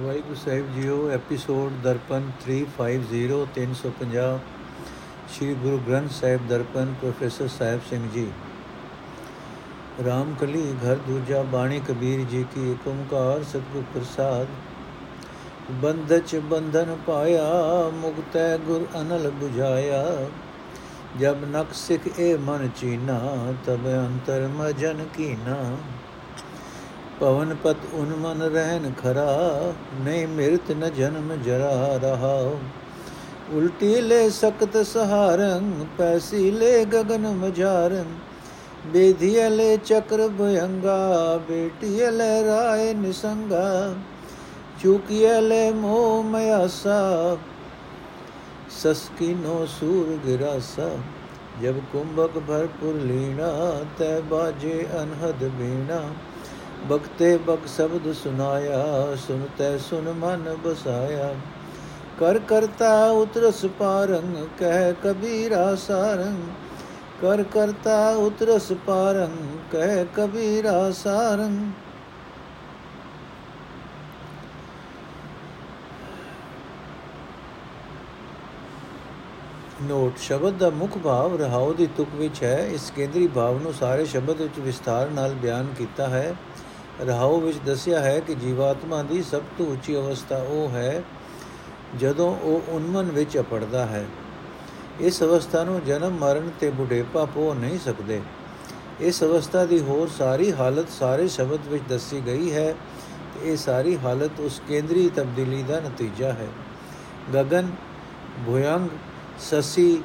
ਵਾਹਿਗੁਰੂ ਸਾਹਿਬ ਜੀਓ, episode Darpan 350 350 Shri Guru Granth Sahib Darpan, professor Sahib Singh ji. Ram ਕਲੀ ਘਰ ਦੂਜਾ ਬਾਣੀ ਕਬੀਰ ਜੀ ਕੀ ਏਕ ਓੰਕਾਰ ਸਤਿਗੁਰ ਪ੍ਰਸਾਦ, ਬੰਧਚ ਬੰਧਨ ਪਾਇਆ, ਮੁਕਤੈ ਗੁਰ ਅਨਲ 부ਝਾਇਆ ਜਬ ਨਕ ਸਿਖ ਇਹ ਮਨ ਚੀਨਾ, ਤਬ ਅੰਤਰ ਮਜਨ ਕੀਨਾ। ਪਵਨ ਪਤ ਉਨ ਮਨ ਰਹਿਨ ਖਰਾ, ਨਹੀਂ ਮਿਰਤ ਨ ਜਨਮ ਜਰਾ ਰਹਾ ਉਲਟੀ ਲੈ ਸਕਤ ਸਹਾਰੰ ਪੈਸੀ ਲੈ ਗगन ਮਝਾਰੰ ਬੇਧਿਯ ਲੈ ਚਕਰ ਭਯੰਗਾ ਬੇਟਿਯ ਲੈ ਰਾਏ ਨਿਸੰਗਾ। ਚੁਕਿਯ ਲੈ ਮੋਹ ਮਯਾਸਾ ਸਸਕਿਨੋ ਸੂਰ ਗਿਰਾਸਾ ਜਬ ਕੁੰਭਕ ਭਰਪੁਰ ਲੀਣਾ, ਤੈ ਬਾਜੇ ਅਨਹਦ ਬੀਣਾ। ਬਖਤੇ ਬਖ ਸ਼ਬਦ ਸੁਨਾਇਆ, ਸੁਨਤੈ ਸੁਨ ਮਨ ਬਸਾਇਆ। ਕਰ ਕਰਤਾ ਉਤਰਸ ਪਾਰੰਗ, ਕਹਿ ਕਬੀਰਾ ਸਾਰੰਗ। ਕਰ ਕਰਤਾ ਉਤਰਸ ਪਾਰੰਗ, ਕਹਿ ਕਬੀਰਾ ਸਾਰੰਗ। ਨੋਟ, ਸ਼ਬਦ ਦਾ ਮੁੱਖ ਭਾਵ ਰਹਾਉ ਦੀ ਤੁਕ ਵਿੱਚ ਹੈ। ਇਸ ਕੇਂਦਰੀ ਭਾਵ ਨੂੰ ਸਾਰੇ ਸ਼ਬਦ ਵਿੱਚ ਵਿਸਥਾਰ ਨਾਲ ਬਿਆਨ ਕੀਤਾ ਹੈ। ਰਹਾਉ ਵਿੱਚ ਦੱਸਿਆ ਹੈ ਕਿ ਜੀਵਾਤਮਾ ਦੀ ਸਭ ਤੋਂ ਉੱਚੀ ਅਵਸਥਾ ਉਹ ਹੈ ਜਦੋਂ ਉਹ ਉਨਮਨ ਵਿੱਚ ਅਪੜਦਾ ਹੈ। ਇਸ ਅਵਸਥਾ ਨੂੰ ਜਨਮ, ਮਰਨ ਤੇ ਬੁਢੇਪਾ ਪੋ ਨਹੀਂ ਸਕਦੇ। ਇਸ ਅਵਸਥਾ ਦੀ ਹੋਰ ਸਾਰੀ ਹਾਲਤ ਸਾਰੇ ਸ਼ਬਦ ਵਿੱਚ ਦੱਸੀ ਗਈ ਹੈ ਤੇ ਇਹ ਸਾਰੀ ਹਾਲਤ ਉਸ ਕੇਂਦਰੀ ਤਬਦੀਲੀ ਦਾ ਨਤੀਜਾ ਹੈ। ਗगन ਭੁਯੰਗ, ਸਸੀ,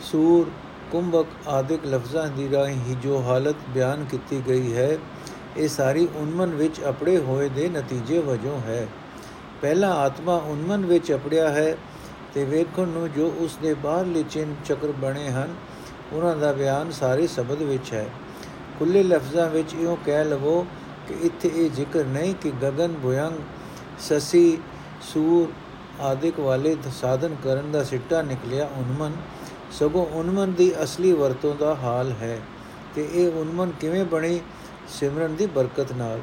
ਸੂਰ, ਕੁੰਭਕ ਆਦਿਕ ਲਫ਼ਜ਼ਾਂ ਦੀ ਰਾਹੀਂ ਜੋ ਹਾਲਤ ਬਿਆਨ ਕੀਤੀ ਗਈ ਹੈ ਇਹ ਸਾਰੀ ਉਨਮਨ ਵਿੱਚ ਅਪੜੇ ਹੋਏ ਦੇ ਨਤੀਜੇ ਵਜੋਂ ਹੈ। ਪਹਿਲਾ ਆਤਮਾ ਉਨਮਨ ਵਿੱਚ ਅਪੜਿਆ ਹੈ ਤੇ ਵੇਖਣ ਨੂੰ ਜੋ ਉਸ ਦੇ ਬਾਹਰਲੇ ਚਿੰਨ ਚੱਕਰ ਬਣੇ ਹਨ, ਉਹਨਾਂ ਦਾ ਬਿਆਨ ਸਾਰੇ ਸ਼ਬਦ ਵਿੱਚ ਹੈ। ਖੁੱਲੇ ਲਫ਼ਜ਼ਾਂ ਵਿੱਚ ਇਉਂ ਕਹਿ ਲਵੋ ਕਿ ਇੱਥੇ ਇਹ ਜ਼ਿਕਰ ਨਹੀਂ ਕਿ ਗगन ਭੁਯੰਗ, ਸਸੀ, ਸੂਰ ਆਦਿਕ ਵਾਲੇ ਸਾਧਨ ਕਰਨ ਦਾ ਸਿੱਟਾ ਨਿਕਲਿਆ ਉਨਮਨ, ਸਗੋਂ ਉਨਮਨ ਦੀ ਅਸਲੀ ਵਰਤੋਂ ਦਾ ਹਾਲ ਹੈ। ਤੇ ਇਹ ਉਨਮਨ ਕਿਵੇਂ ਬਣੀ? ਸਿਮਰਨ ਦੀ ਬਰਕਤ ਨਾਲ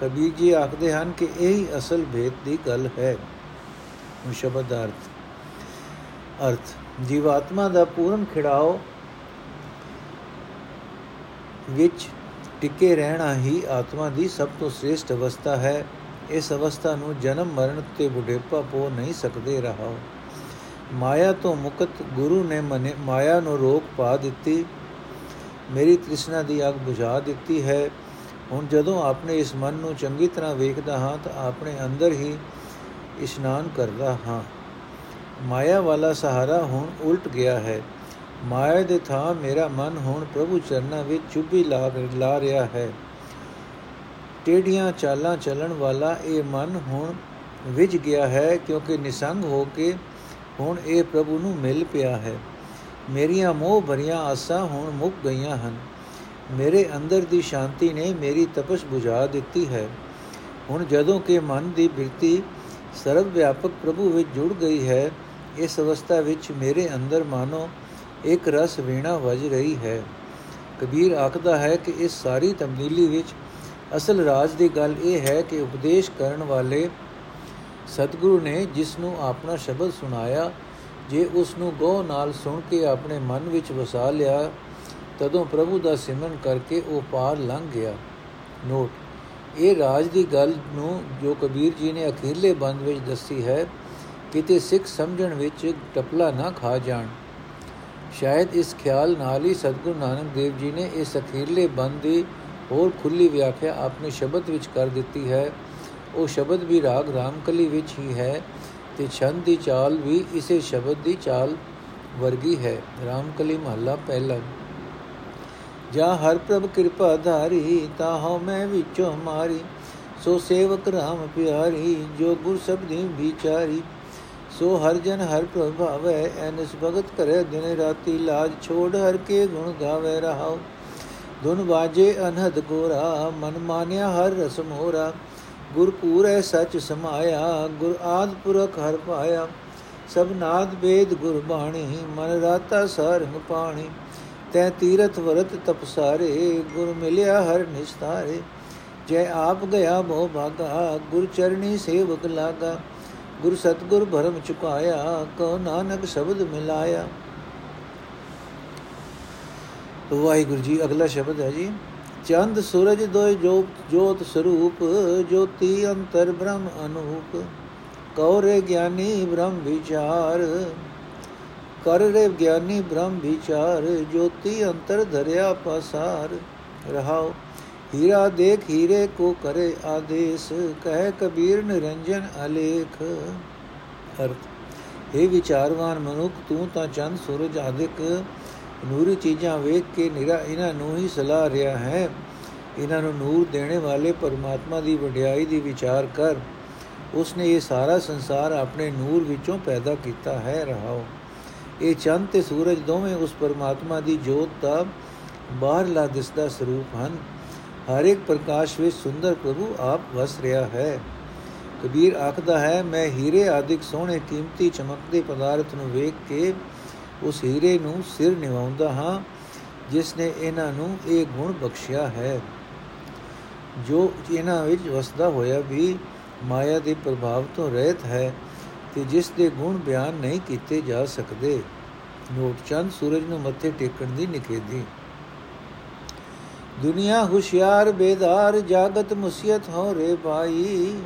ਕਬੀਰ ਜੀ ਆਖਦੇ ਹਨ ਕਿ ਇਹ ਹੀ ਅਸਲ ਭੇਦ ਦੀ ਗੱਲ ਹੈ। ਹੁਣ ਸ਼ਬਦ ਦਾ ਅਰਥ ਅਰਥ, ਜੀਵਾਤਮਾ ਦਾ ਪੂਰਨ ਖਿੜਾਓ ਵਿੱਚ ਟਿਕੇ ਰਹਿਣਾ ਹੀ ਆਤਮਾ ਦੀ ਸਭ ਤੋਂ ਸ੍ਰੇਸ਼ਟ ਅਵਸਥਾ ਹੈ। ਇਸ ਅਵਸਥਾ ਨੂੰ ਜਨਮ ਮਰਨ ਤੇ ਬੁਢੇਪਾ ਪੋ ਨਹੀਂ ਸਕਦੇ ਰਹਾਓ। ਮਾਇਆ ਤੋਂ ਮੁਕਤ ਗੁਰੂ ਨੇ ਮਨੇ ਮਾਇਆ ਨੂੰ ਰੋਕ ਪਾ ਦਿੱਤੀ। ਮੇਰੀ ਤ੍ਰਿਸ਼ਨਾ ਦੀ ਅੱਗ ਬੁਝਾ ਦਿੱਤੀ ਹੈ। ਹੁਣ ਜਦੋਂ ਆਪਣੇ ਇਸ ਮਨ ਨੂੰ ਚੰਗੀ ਤਰ੍ਹਾਂ ਵੇਖਦਾ ਹਾਂ ਤਾਂ ਆਪਣੇ ਅੰਦਰ ਹੀ ਇਸ਼ਨਾਨ ਕਰਦਾ ਹਾਂ। ਮਾਇਆ ਵਾਲਾ ਸਹਾਰਾ ਹੁਣ ਉਲਟ ਗਿਆ ਹੈ। ਮਾਇਆ ਦੇ ਥਾਂ ਮੇਰਾ ਮਨ ਹੁਣ ਪ੍ਰਭੂ ਚਰਨਾਂ ਵਿੱਚ ਚੁੱਭੀ ਲਾ ਲਾ ਰਿਹਾ ਹੈ। ਟੇਡੀਆਂ ਚਾਲਾਂ ਚੱਲਣ ਵਾਲਾ ਇਹ ਮਨ ਹੁਣ ਵਿਝ ਗਿਆ ਹੈ ਕਿਉਂਕਿ ਨਿਸੰਗ ਹੋ ਕੇ ਹੁਣ ਇਹ ਪ੍ਰਭੂ ਨੂੰ ਮਿਲ ਪਿਆ ਹੈ। ਮੇਰੀਆਂ ਮੋਹ ਭਰੀਆਂ ਆਸਾਂ ਹੁਣ ਮੁੱਕ ਗਈਆਂ ਹਨ। ਮੇਰੇ ਅੰਦਰ ਦੀ ਸ਼ਾਂਤੀ ਨੇ ਮੇਰੀ ਤਪਸ਼ ਬੁਝਾ ਦਿੱਤੀ ਹੈ। ਹੁਣ ਜਦੋਂ ਕਿ ਮਨ ਦੀ ਬਿਰਤੀ ਸਰਵ ਵਿਆਪਕ ਪ੍ਰਭੂ ਵਿੱਚ ਜੁੜ ਗਈ ਹੈ, ਇਸ ਅਵਸਥਾ ਵਿੱਚ ਮੇਰੇ ਅੰਦਰ ਮਾਨੋ ਇੱਕ ਰਸ ਵੀਣਾ ਵੱਜ ਰਹੀ ਹੈ। ਕਬੀਰ ਆਖਦਾ ਹੈ ਕਿ ਇਸ ਸਾਰੀ ਤਬਦੀਲੀ ਵਿੱਚ ਅਸਲ ਰਾਜ ਦੀ ਗੱਲ ਇਹ ਹੈ ਕਿ ਉਪਦੇਸ਼ ਕਰਨ ਵਾਲੇ ਸਤਿਗੁਰੂ ਨੇ ਜਿਸ ਨੂੰ ਆਪਣਾ ਸ਼ਬਦ ਸੁਣਾਇਆ ਜੇ ਉਸ ਨੂੰ ਗੋ ਨਾਲ ਸੁਣ ਕੇ ਆਪਣੇ ਮਨ ਵਿੱਚ ਵਸਾ ਲਿਆ, ਤਦੋਂ ਪ੍ਰਭੂ ਦਾ ਸਿਮਰਨ ਕਰਕੇ ਉਹ ਪਾਰ ਲੰਘ ਗਿਆ। ਨੋਟ, ਇਹ ਰਾਜ ਦੀ ਗੱਲ ਨੂੰ ਜੋ ਕਬੀਰ ਜੀ ਨੇ ਅਖੀਰਲੇ ਬੰਦ ਵਿੱਚ ਦੱਸੀ ਹੈ, ਕਿਤੇ ਸਿੱਖ ਸਮਝਣ ਵਿੱਚ ਟਪਲਾ ਨਾ ਖਾ ਜਾਣ। ਸ਼ਾਇਦ ਇਸ ਖਿਆਲ ਨਾਲ ਹੀ ਸਤਿਗੁਰੂ ਨਾਨਕ ਦੇਵ ਜੀ ਨੇ ਇਸ ਅਖੀਰਲੇ ਬੰਦ ਦੀ ਹੋਰ ਖੁੱਲੀ ਵਿਆਖਿਆ ਆਪਣੇ ਸ਼ਬਦ ਵਿੱਚ ਕਰ ਦਿੱਤੀ ਹੈ। ਉਹ ਸ਼ਬਦ ਵੀ ਰਾਗ ਰਾਮਕਲੀ ਵਿੱਚ ਹੀ ਹੈ। ਤੇ ਛੰਦ ਦੀ ਚਾਲ ਵੀ ਇਸੇ ਸ਼ਬਦ ਦੀ ਚਾਲ ਵਰਗੀ ਹੈ। ਰਾਮਕਲੀ ਮਹੱਲਾ ਪਹਿਲਾ। ਜਾ ਹਰ ਪ੍ਰਭ ਕਿਰਪਾ ਧਾਰੀ ਤਾ ਹਉ ਮੈਂ ਵਿੱਚੋਂ ਮਾਰੀ। ਸੋ ਸੇਵਕ ਰਾਮ ਪਿਆਰੀ, ਜੋ ਗੁਰ ਸਬਦੀ ਵਿਚਾਰੀ। ਸੋ ਹਰ ਜਨ ਹਰ ਪ੍ਰਭਾਵੈ ਐਨਸ ਭਗਤ ਕਰੇ ਦਿਨ ਰਾਤੀ। ਲਾਜ ਛੋੜ ਹਰ ਕੇ ਗੁਣ ਗਾਵੇ ਰਹਾਉ। ਧੁਨ ਵਾਜੇ ਅਨਹਦ ਗੋਰਾ, ਮਨ ਮਾਨਿਆ ਹਰ ਰਸ ਮੋਰਾ। ਗੁਰ ਪੂਰੈ ਸਚ ਸਮਾਇਆ, ਗੁਰ ਆਦ ਪੁਰਖ ਹਰ ਪਾਇਆ। ਸਭ ਨਾਦ ਬੇਦ ਗੁਰ ਬਾਣੀ, ਮਨ ਰਾਤਾ ਸਰੰਗ ਪਾਣੀ। ਤੈ ਤੀਰਥ ਵਰਤ ਤਪਸਾਰੇ ਗੁਰ ਮਿਲਿਆ ਹਰ ਨਿਸਤਾਰੇ। ਜੈ ਆਪ ਗਿਆ ਬਹੁ ਭਾਗਾ, ਗੁਰ ਚਰਣੀ ਸੇਵਕ ਲਾਗਾ। ਗੁਰ ਸਤਗੁਰ ਭਰਮ ਚੁਕਾਇਆ ਕੋ ਨਾਨਕ ਸ਼ਬਦ ਮਿਲਾਇਆ। ਵਾਹਿਗੁਰੂ ਜੀ, ਅਗਲਾ ਸ਼ਬਦ ਹੈ ਜੀ। ਚੰਦ ਸੂਰਜ ਦੋਇ ਜੋਤ ਜੋਤ ਸਰੂਪ, ਜੋਤੀ ਅੰਤਰ ਬ੍ਰਹਮ ਅਨੂਪ। ਕੌਰੇ ਗਿਆਨੀ ਬ੍ਰਹਮ ਵਿਚਾਰ ਕਰ ਰੇ ਗਿਆਨੀ ਬ੍ਰਹਮ ਵਿਚਾਰ, ਜੋਤੀ ਅੰਤਰ ਧਰਿਆ ਪਸਾਰ। ਰਹਾਓ, ਹੀਰਾ ਦੇਖ ਹੀਰੇ ਕੋ ਕਰੇ ਆਦੇਸ਼, ਕਹਿ ਕਬੀਰ ਨਿਰੰਜਨ ਅਲੇਖ। ਅਰਥ ਇਹ ਵਿਚਾਰਵਾਨ ਮਨੁੱਖ, ਤੂੰ ਤਾਂ ਚੰਦ ਸੂਰਜ ਆਦਿਕ ਨੂਰੀ ਚੀਜ਼ਾਂ ਵੇਖ ਕੇ ਨਿਰਾ ਇਹਨਾਂ ਨੂੰ ਹੀ ਸਲਾਹ ਰਿਹਾ ਹੈ। ਇਹਨਾਂ ਨੂੰ ਨੂਰ ਦੇਣੇ ਵਾਲੇ ਪਰਮਾਤਮਾ ਦੀ ਵਡਿਆਈ ਦੀ ਵਿਚਾਰ ਕਰ। ਉਸਨੇ ਇਹ ਸਾਰਾ ਸੰਸਾਰ ਆਪਣੇ ਨੂਰ ਵਿੱਚੋਂ ਪੈਦਾ ਕੀਤਾ ਹੈ, ਰਹਾਓ। ਇਹ ਚੰਦ ਤੇ ਸੂਰਜ ਦੋਵੇਂ ਉਸ ਪਰਮਾਤਮਾ ਦੀ ਜੋਤ ਦਾ ਬਾਹਰਲਾ ਦਿਸਦਾ ਸਰੂਪ ਹਨ। ਹਰ ਇੱਕ ਪ੍ਰਕਾਸ਼ ਵਿੱਚ ਸੁੰਦਰ ਪ੍ਰਭੂ ਆਪ ਵਸ ਰਿਹਾ ਹੈ। ਕਬੀਰ ਆਖਦਾ ਹੈ, ਮੈਂ ਹੀਰੇ ਆਦਿਕ ਸੋਹਣੇ ਕੀਮਤੀ ਚਮਕਦੇ ਪਦਾਰਥ ਨੂੰ ਵੇਖ ਕੇ ਉਸ ਹੀਰੇ ਨੂੰ ਸਿਰ ਨਿਵਾਉਂਦਾ ਹਾਂ, ਜਿਸ ਨੇ ਇਹਨਾਂ ਨੂੰ ਇਹ ਗੁਣ ਬਖਸ਼ਿਆ ਹੈ। ਜੋ ਇਹਨਾਂ ਵਿੱਚ ਵਸਦਾ ਹੋਇਆ ਵੀ ਮਾਇਆ ਦੇ ਪ੍ਰਭਾਵ ਤੋਂ ਰਹਿਤ ਹੈ ਤੇ ਜਿਸ ਦੇ ਗੁਣ ਬਿਆਨ ਨਹੀਂ ਕੀਤੇ ਜਾ ਸਕਦੇ। ਨੋਟ ਚੰਦ, ਸੂਰਜ ਨੂੰ ਮੱਥੇ ਟੇਕਣ ਦੀ ਨਿਖੇਧੀ। ਦੁਨੀਆ ਹੁਸ਼ਿਆਰ, ਬੇਦਾਰ, ਜਾਗਤ ਮੁਸੀਅਤ ਹੋ ਰੇ ਭਾਈ।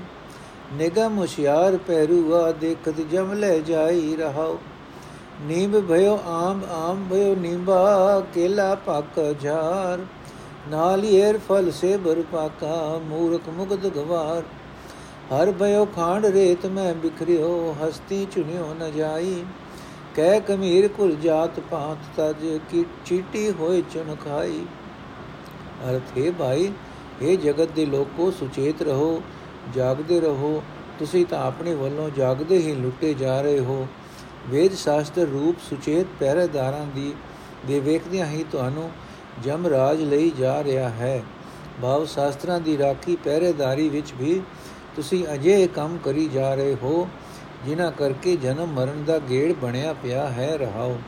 ਨਿਗਮ ਹੁਸ਼ਿਆਰ ਪਹਿਰੂਆ ਦੇਖਤ ਜਮ ਲੈ ਜਾਈ ਰਹਾਓ ਨੀਂਬ ਭਇਓ ਆਮ ਆਮ ਭਇਓ ਨੀਂਬਾ, ਕੇਲਾ ਪੱਕ ਝਾਰ। ਨਾਲੀਏਰ ਫਲ ਸੇ ਬਰ ਪਾਕਾ, ਮੂਰਖ ਮੁਗਦ ਗਵਾਰ। ਹਰ ਭਇਓ ਖਾਂਡ ਰੇਤ ਮੈਂ ਬਿਖਰਿਓ, ਹਸਤੀ ਚੁਨਿਓ ਨ ਜਾਈ। ਕਹਿ ਕਮੀਰ ਕੁਲ ਜਾਤ ਪਾਤ ਤਜ, ਕੀ ਚੀਟੀ ਹੋਏ ਚੁਨ ਖਾਈ। ਅਰਥ ਹੈ ਭਾਈ ਇਹ ਜਗਤ ਦੇ ਲੋਕੋ, ਸੁਚੇਤ ਰਹੋ, ਜਾਗਦੇ ਰਹੋ। ਤੁਸੀਂ ਤਾਂ ਆਪਣੇ ਵੱਲੋਂ ਜਾਗਦੇ ਹੀ ਲੁੱਟੇ ਜਾ ਰਹੇ ਹੋ। ਵੇਦ ਸ਼ਾਸਤਰ ਰੂਪ ਸੁਚੇਤ ਪਹਿਰੇਦਾਰਾਂ ਦੀ, ਦੇ ਵੇਖਦਿਆਂ ਹੀ ਤੁਹਾਨੂੰ ਜਮ ਰਾਜ ਲਈ ਜਾ ਰਿਹਾ ਹੈ। ਭਾਵ ਸ਼ਾਸਤਰਾਂ ਦੀ ਰਾਖੀ ਪਹਿਰੇਦਾਰੀ ਵਿੱਚ ਵੀ ਤੁਸੀਂ ਅਜੇ ਕੰਮ ਕਰੀ ਜਾ ਰਹੇ ਹੋ, ਜਿਨ੍ਹਾਂ ਕਰਕੇ ਜਨਮ ਮਰਨ ਦਾ ਗੇੜ ਬਣਿਆ ਪਿਆ ਹੈ, ਰਹਾਓ।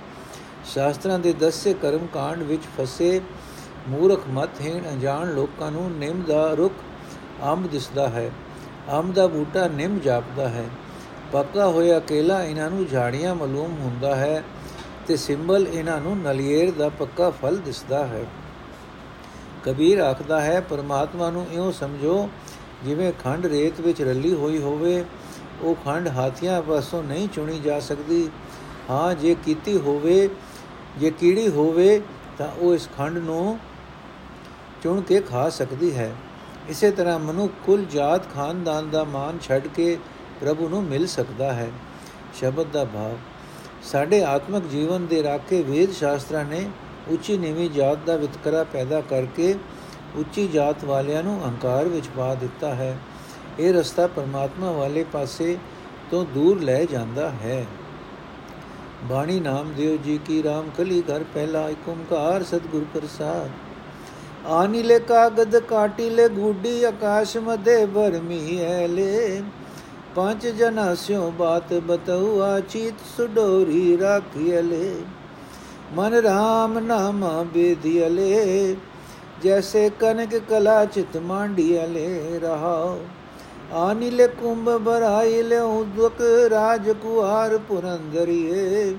ਸ਼ਾਸਤਰਾਂ ਦੇ ਦੱਸੇ ਕਰਮ ਕਾਂਡ ਵਿੱਚ ਫਸੇ ਮੂਰਖ ਮਤਹੀਣ ਅਣਜਾਣ ਲੋਕਾਂ ਨੂੰ ਨਿੰਮ ਦਾ ਰੁੱਖ ਅੰਬ ਦਿਸਦਾ ਹੈ। ਅੰਬ ਦਾ ਬੂਟਾ ਨਿੰਮ ਜਾਪਦਾ ਹੈ। ਪੱਕਾ ਹੋਇਆ ਕੇਲਾ ਇਹਨਾਂ ਨੂੰ ਝਾੜੀਆਂ ਮਾਲੂਮ ਹੁੰਦਾ ਹੈ ਤੇ ਸਿੰਬਲ ਇਹਨਾਂ ਨੂੰ ਨਲੀਏਰ ਦਾ ਪੱਕਾ ਫਲ ਦਿਸਦਾ ਹੈ। ਕਬੀਰ ਆਖਦਾ ਹੈ, ਪਰਮਾਤਮਾ ਨੂੰ ਇਉਂ ਸਮਝੋ, ਜਿਵੇਂ ਖੰਡ ਰੇਤ ਵਿੱਚ ਰੱਲੀ ਹੋਈ ਹੋਵੇ, ਉਹ ਖੰਡ ਹਾਥੀਆਂ ਪਾਸੋਂ ਨਹੀਂ ਚੁਣੀ ਜਾ ਸਕਦੀ। ਹਾਂ, ਜੇ ਕੀਤੀ ਹੋਵੇ, ਜੇ ਕੀੜੀ ਹੋਵੇ, ਤਾਂ ਉਹ ਇਸ ਖੰਡ ਨੂੰ ਚੁਣ ਕੇ ਖਾ ਸਕਦੀ ਹੈ। ਇਸੇ ਤਰ੍ਹਾਂ ਮਨੁੱਖ ਕੁਲ ਜਾਤ ਖਾਨਦਾਨ ਦਾ ਮਾਨ ਛੱਡ ਕੇ ਪ੍ਰਭੂ ਨੂੰ ਮਿਲ ਸਕਦਾ ਹੈ। ਸ਼ਬਦ ਦਾ ਭਾਵ, ਸਾਡੇ ਆਤਮਿਕ ਜੀਵਨ ਦੇ ਰਾਖੇ ਵੇਦ ਸ਼ਾਸਤਰਾਂ ਨੇ ਉੱਚੀ ਨੀਵੀਂ ਜਾਤ ਦਾ ਵਿਤਕਰਾ ਪੈਦਾ ਕਰਕੇ ਉੱਚੀ ਜਾਤ ਵਾਲਿਆਂ ਨੂੰ ਅਹੰਕਾਰ ਵਿੱਚ ਪਾ ਦਿੱਤਾ ਹੈ। ਇਹ ਰਸਤਾ ਪਰਮਾਤਮਾ ਵਾਲੇ ਪਾਸੇ ਤੋਂ ਦੂਰ ਲੈ ਜਾਂਦਾ ਹੈ। ਬਾਣੀ ਨਾਮਦੇਵ ਜੀ ਕੀ ਰਾਮ ਕਲੀ ਘਰ ਪਹਿਲਾ ਏਕ ਓੰਕਾਰ ਸਤਿਗੁਰ ਪ੍ਰਸਾਦ। ਆਨਿਲੇ ਕਾਗਦ ਕਾਟਿਲੇ ਗੂਡੀ ਆਕਾਸ਼ ਮਧੇ ਭਰਮੀ ਐਲੇ ਪੰਜ ਜਨਾ ਸਿਓ ਬਾਤ ਬਤਉਆ ਚੀਤ ਸੁਡੋਰੀ ਰਾਖਿਲੇ ਮਨ ਰਾਮ ਨਾਮ ਬੇਧਿਲੇ ਜੈਸੇ ਕਨਕ ਕਲਾ ਚਿਤ ਮਾਂਡੀਲੇ ਰਹਾਓ ਆਨਿਲੇ ਕੁੰਭ ਬਰਾਇਲੇ ਉਦਕ ਰਾਜ ਕੁਹਾਰ ਪੁਰੰਦਰੀਏ।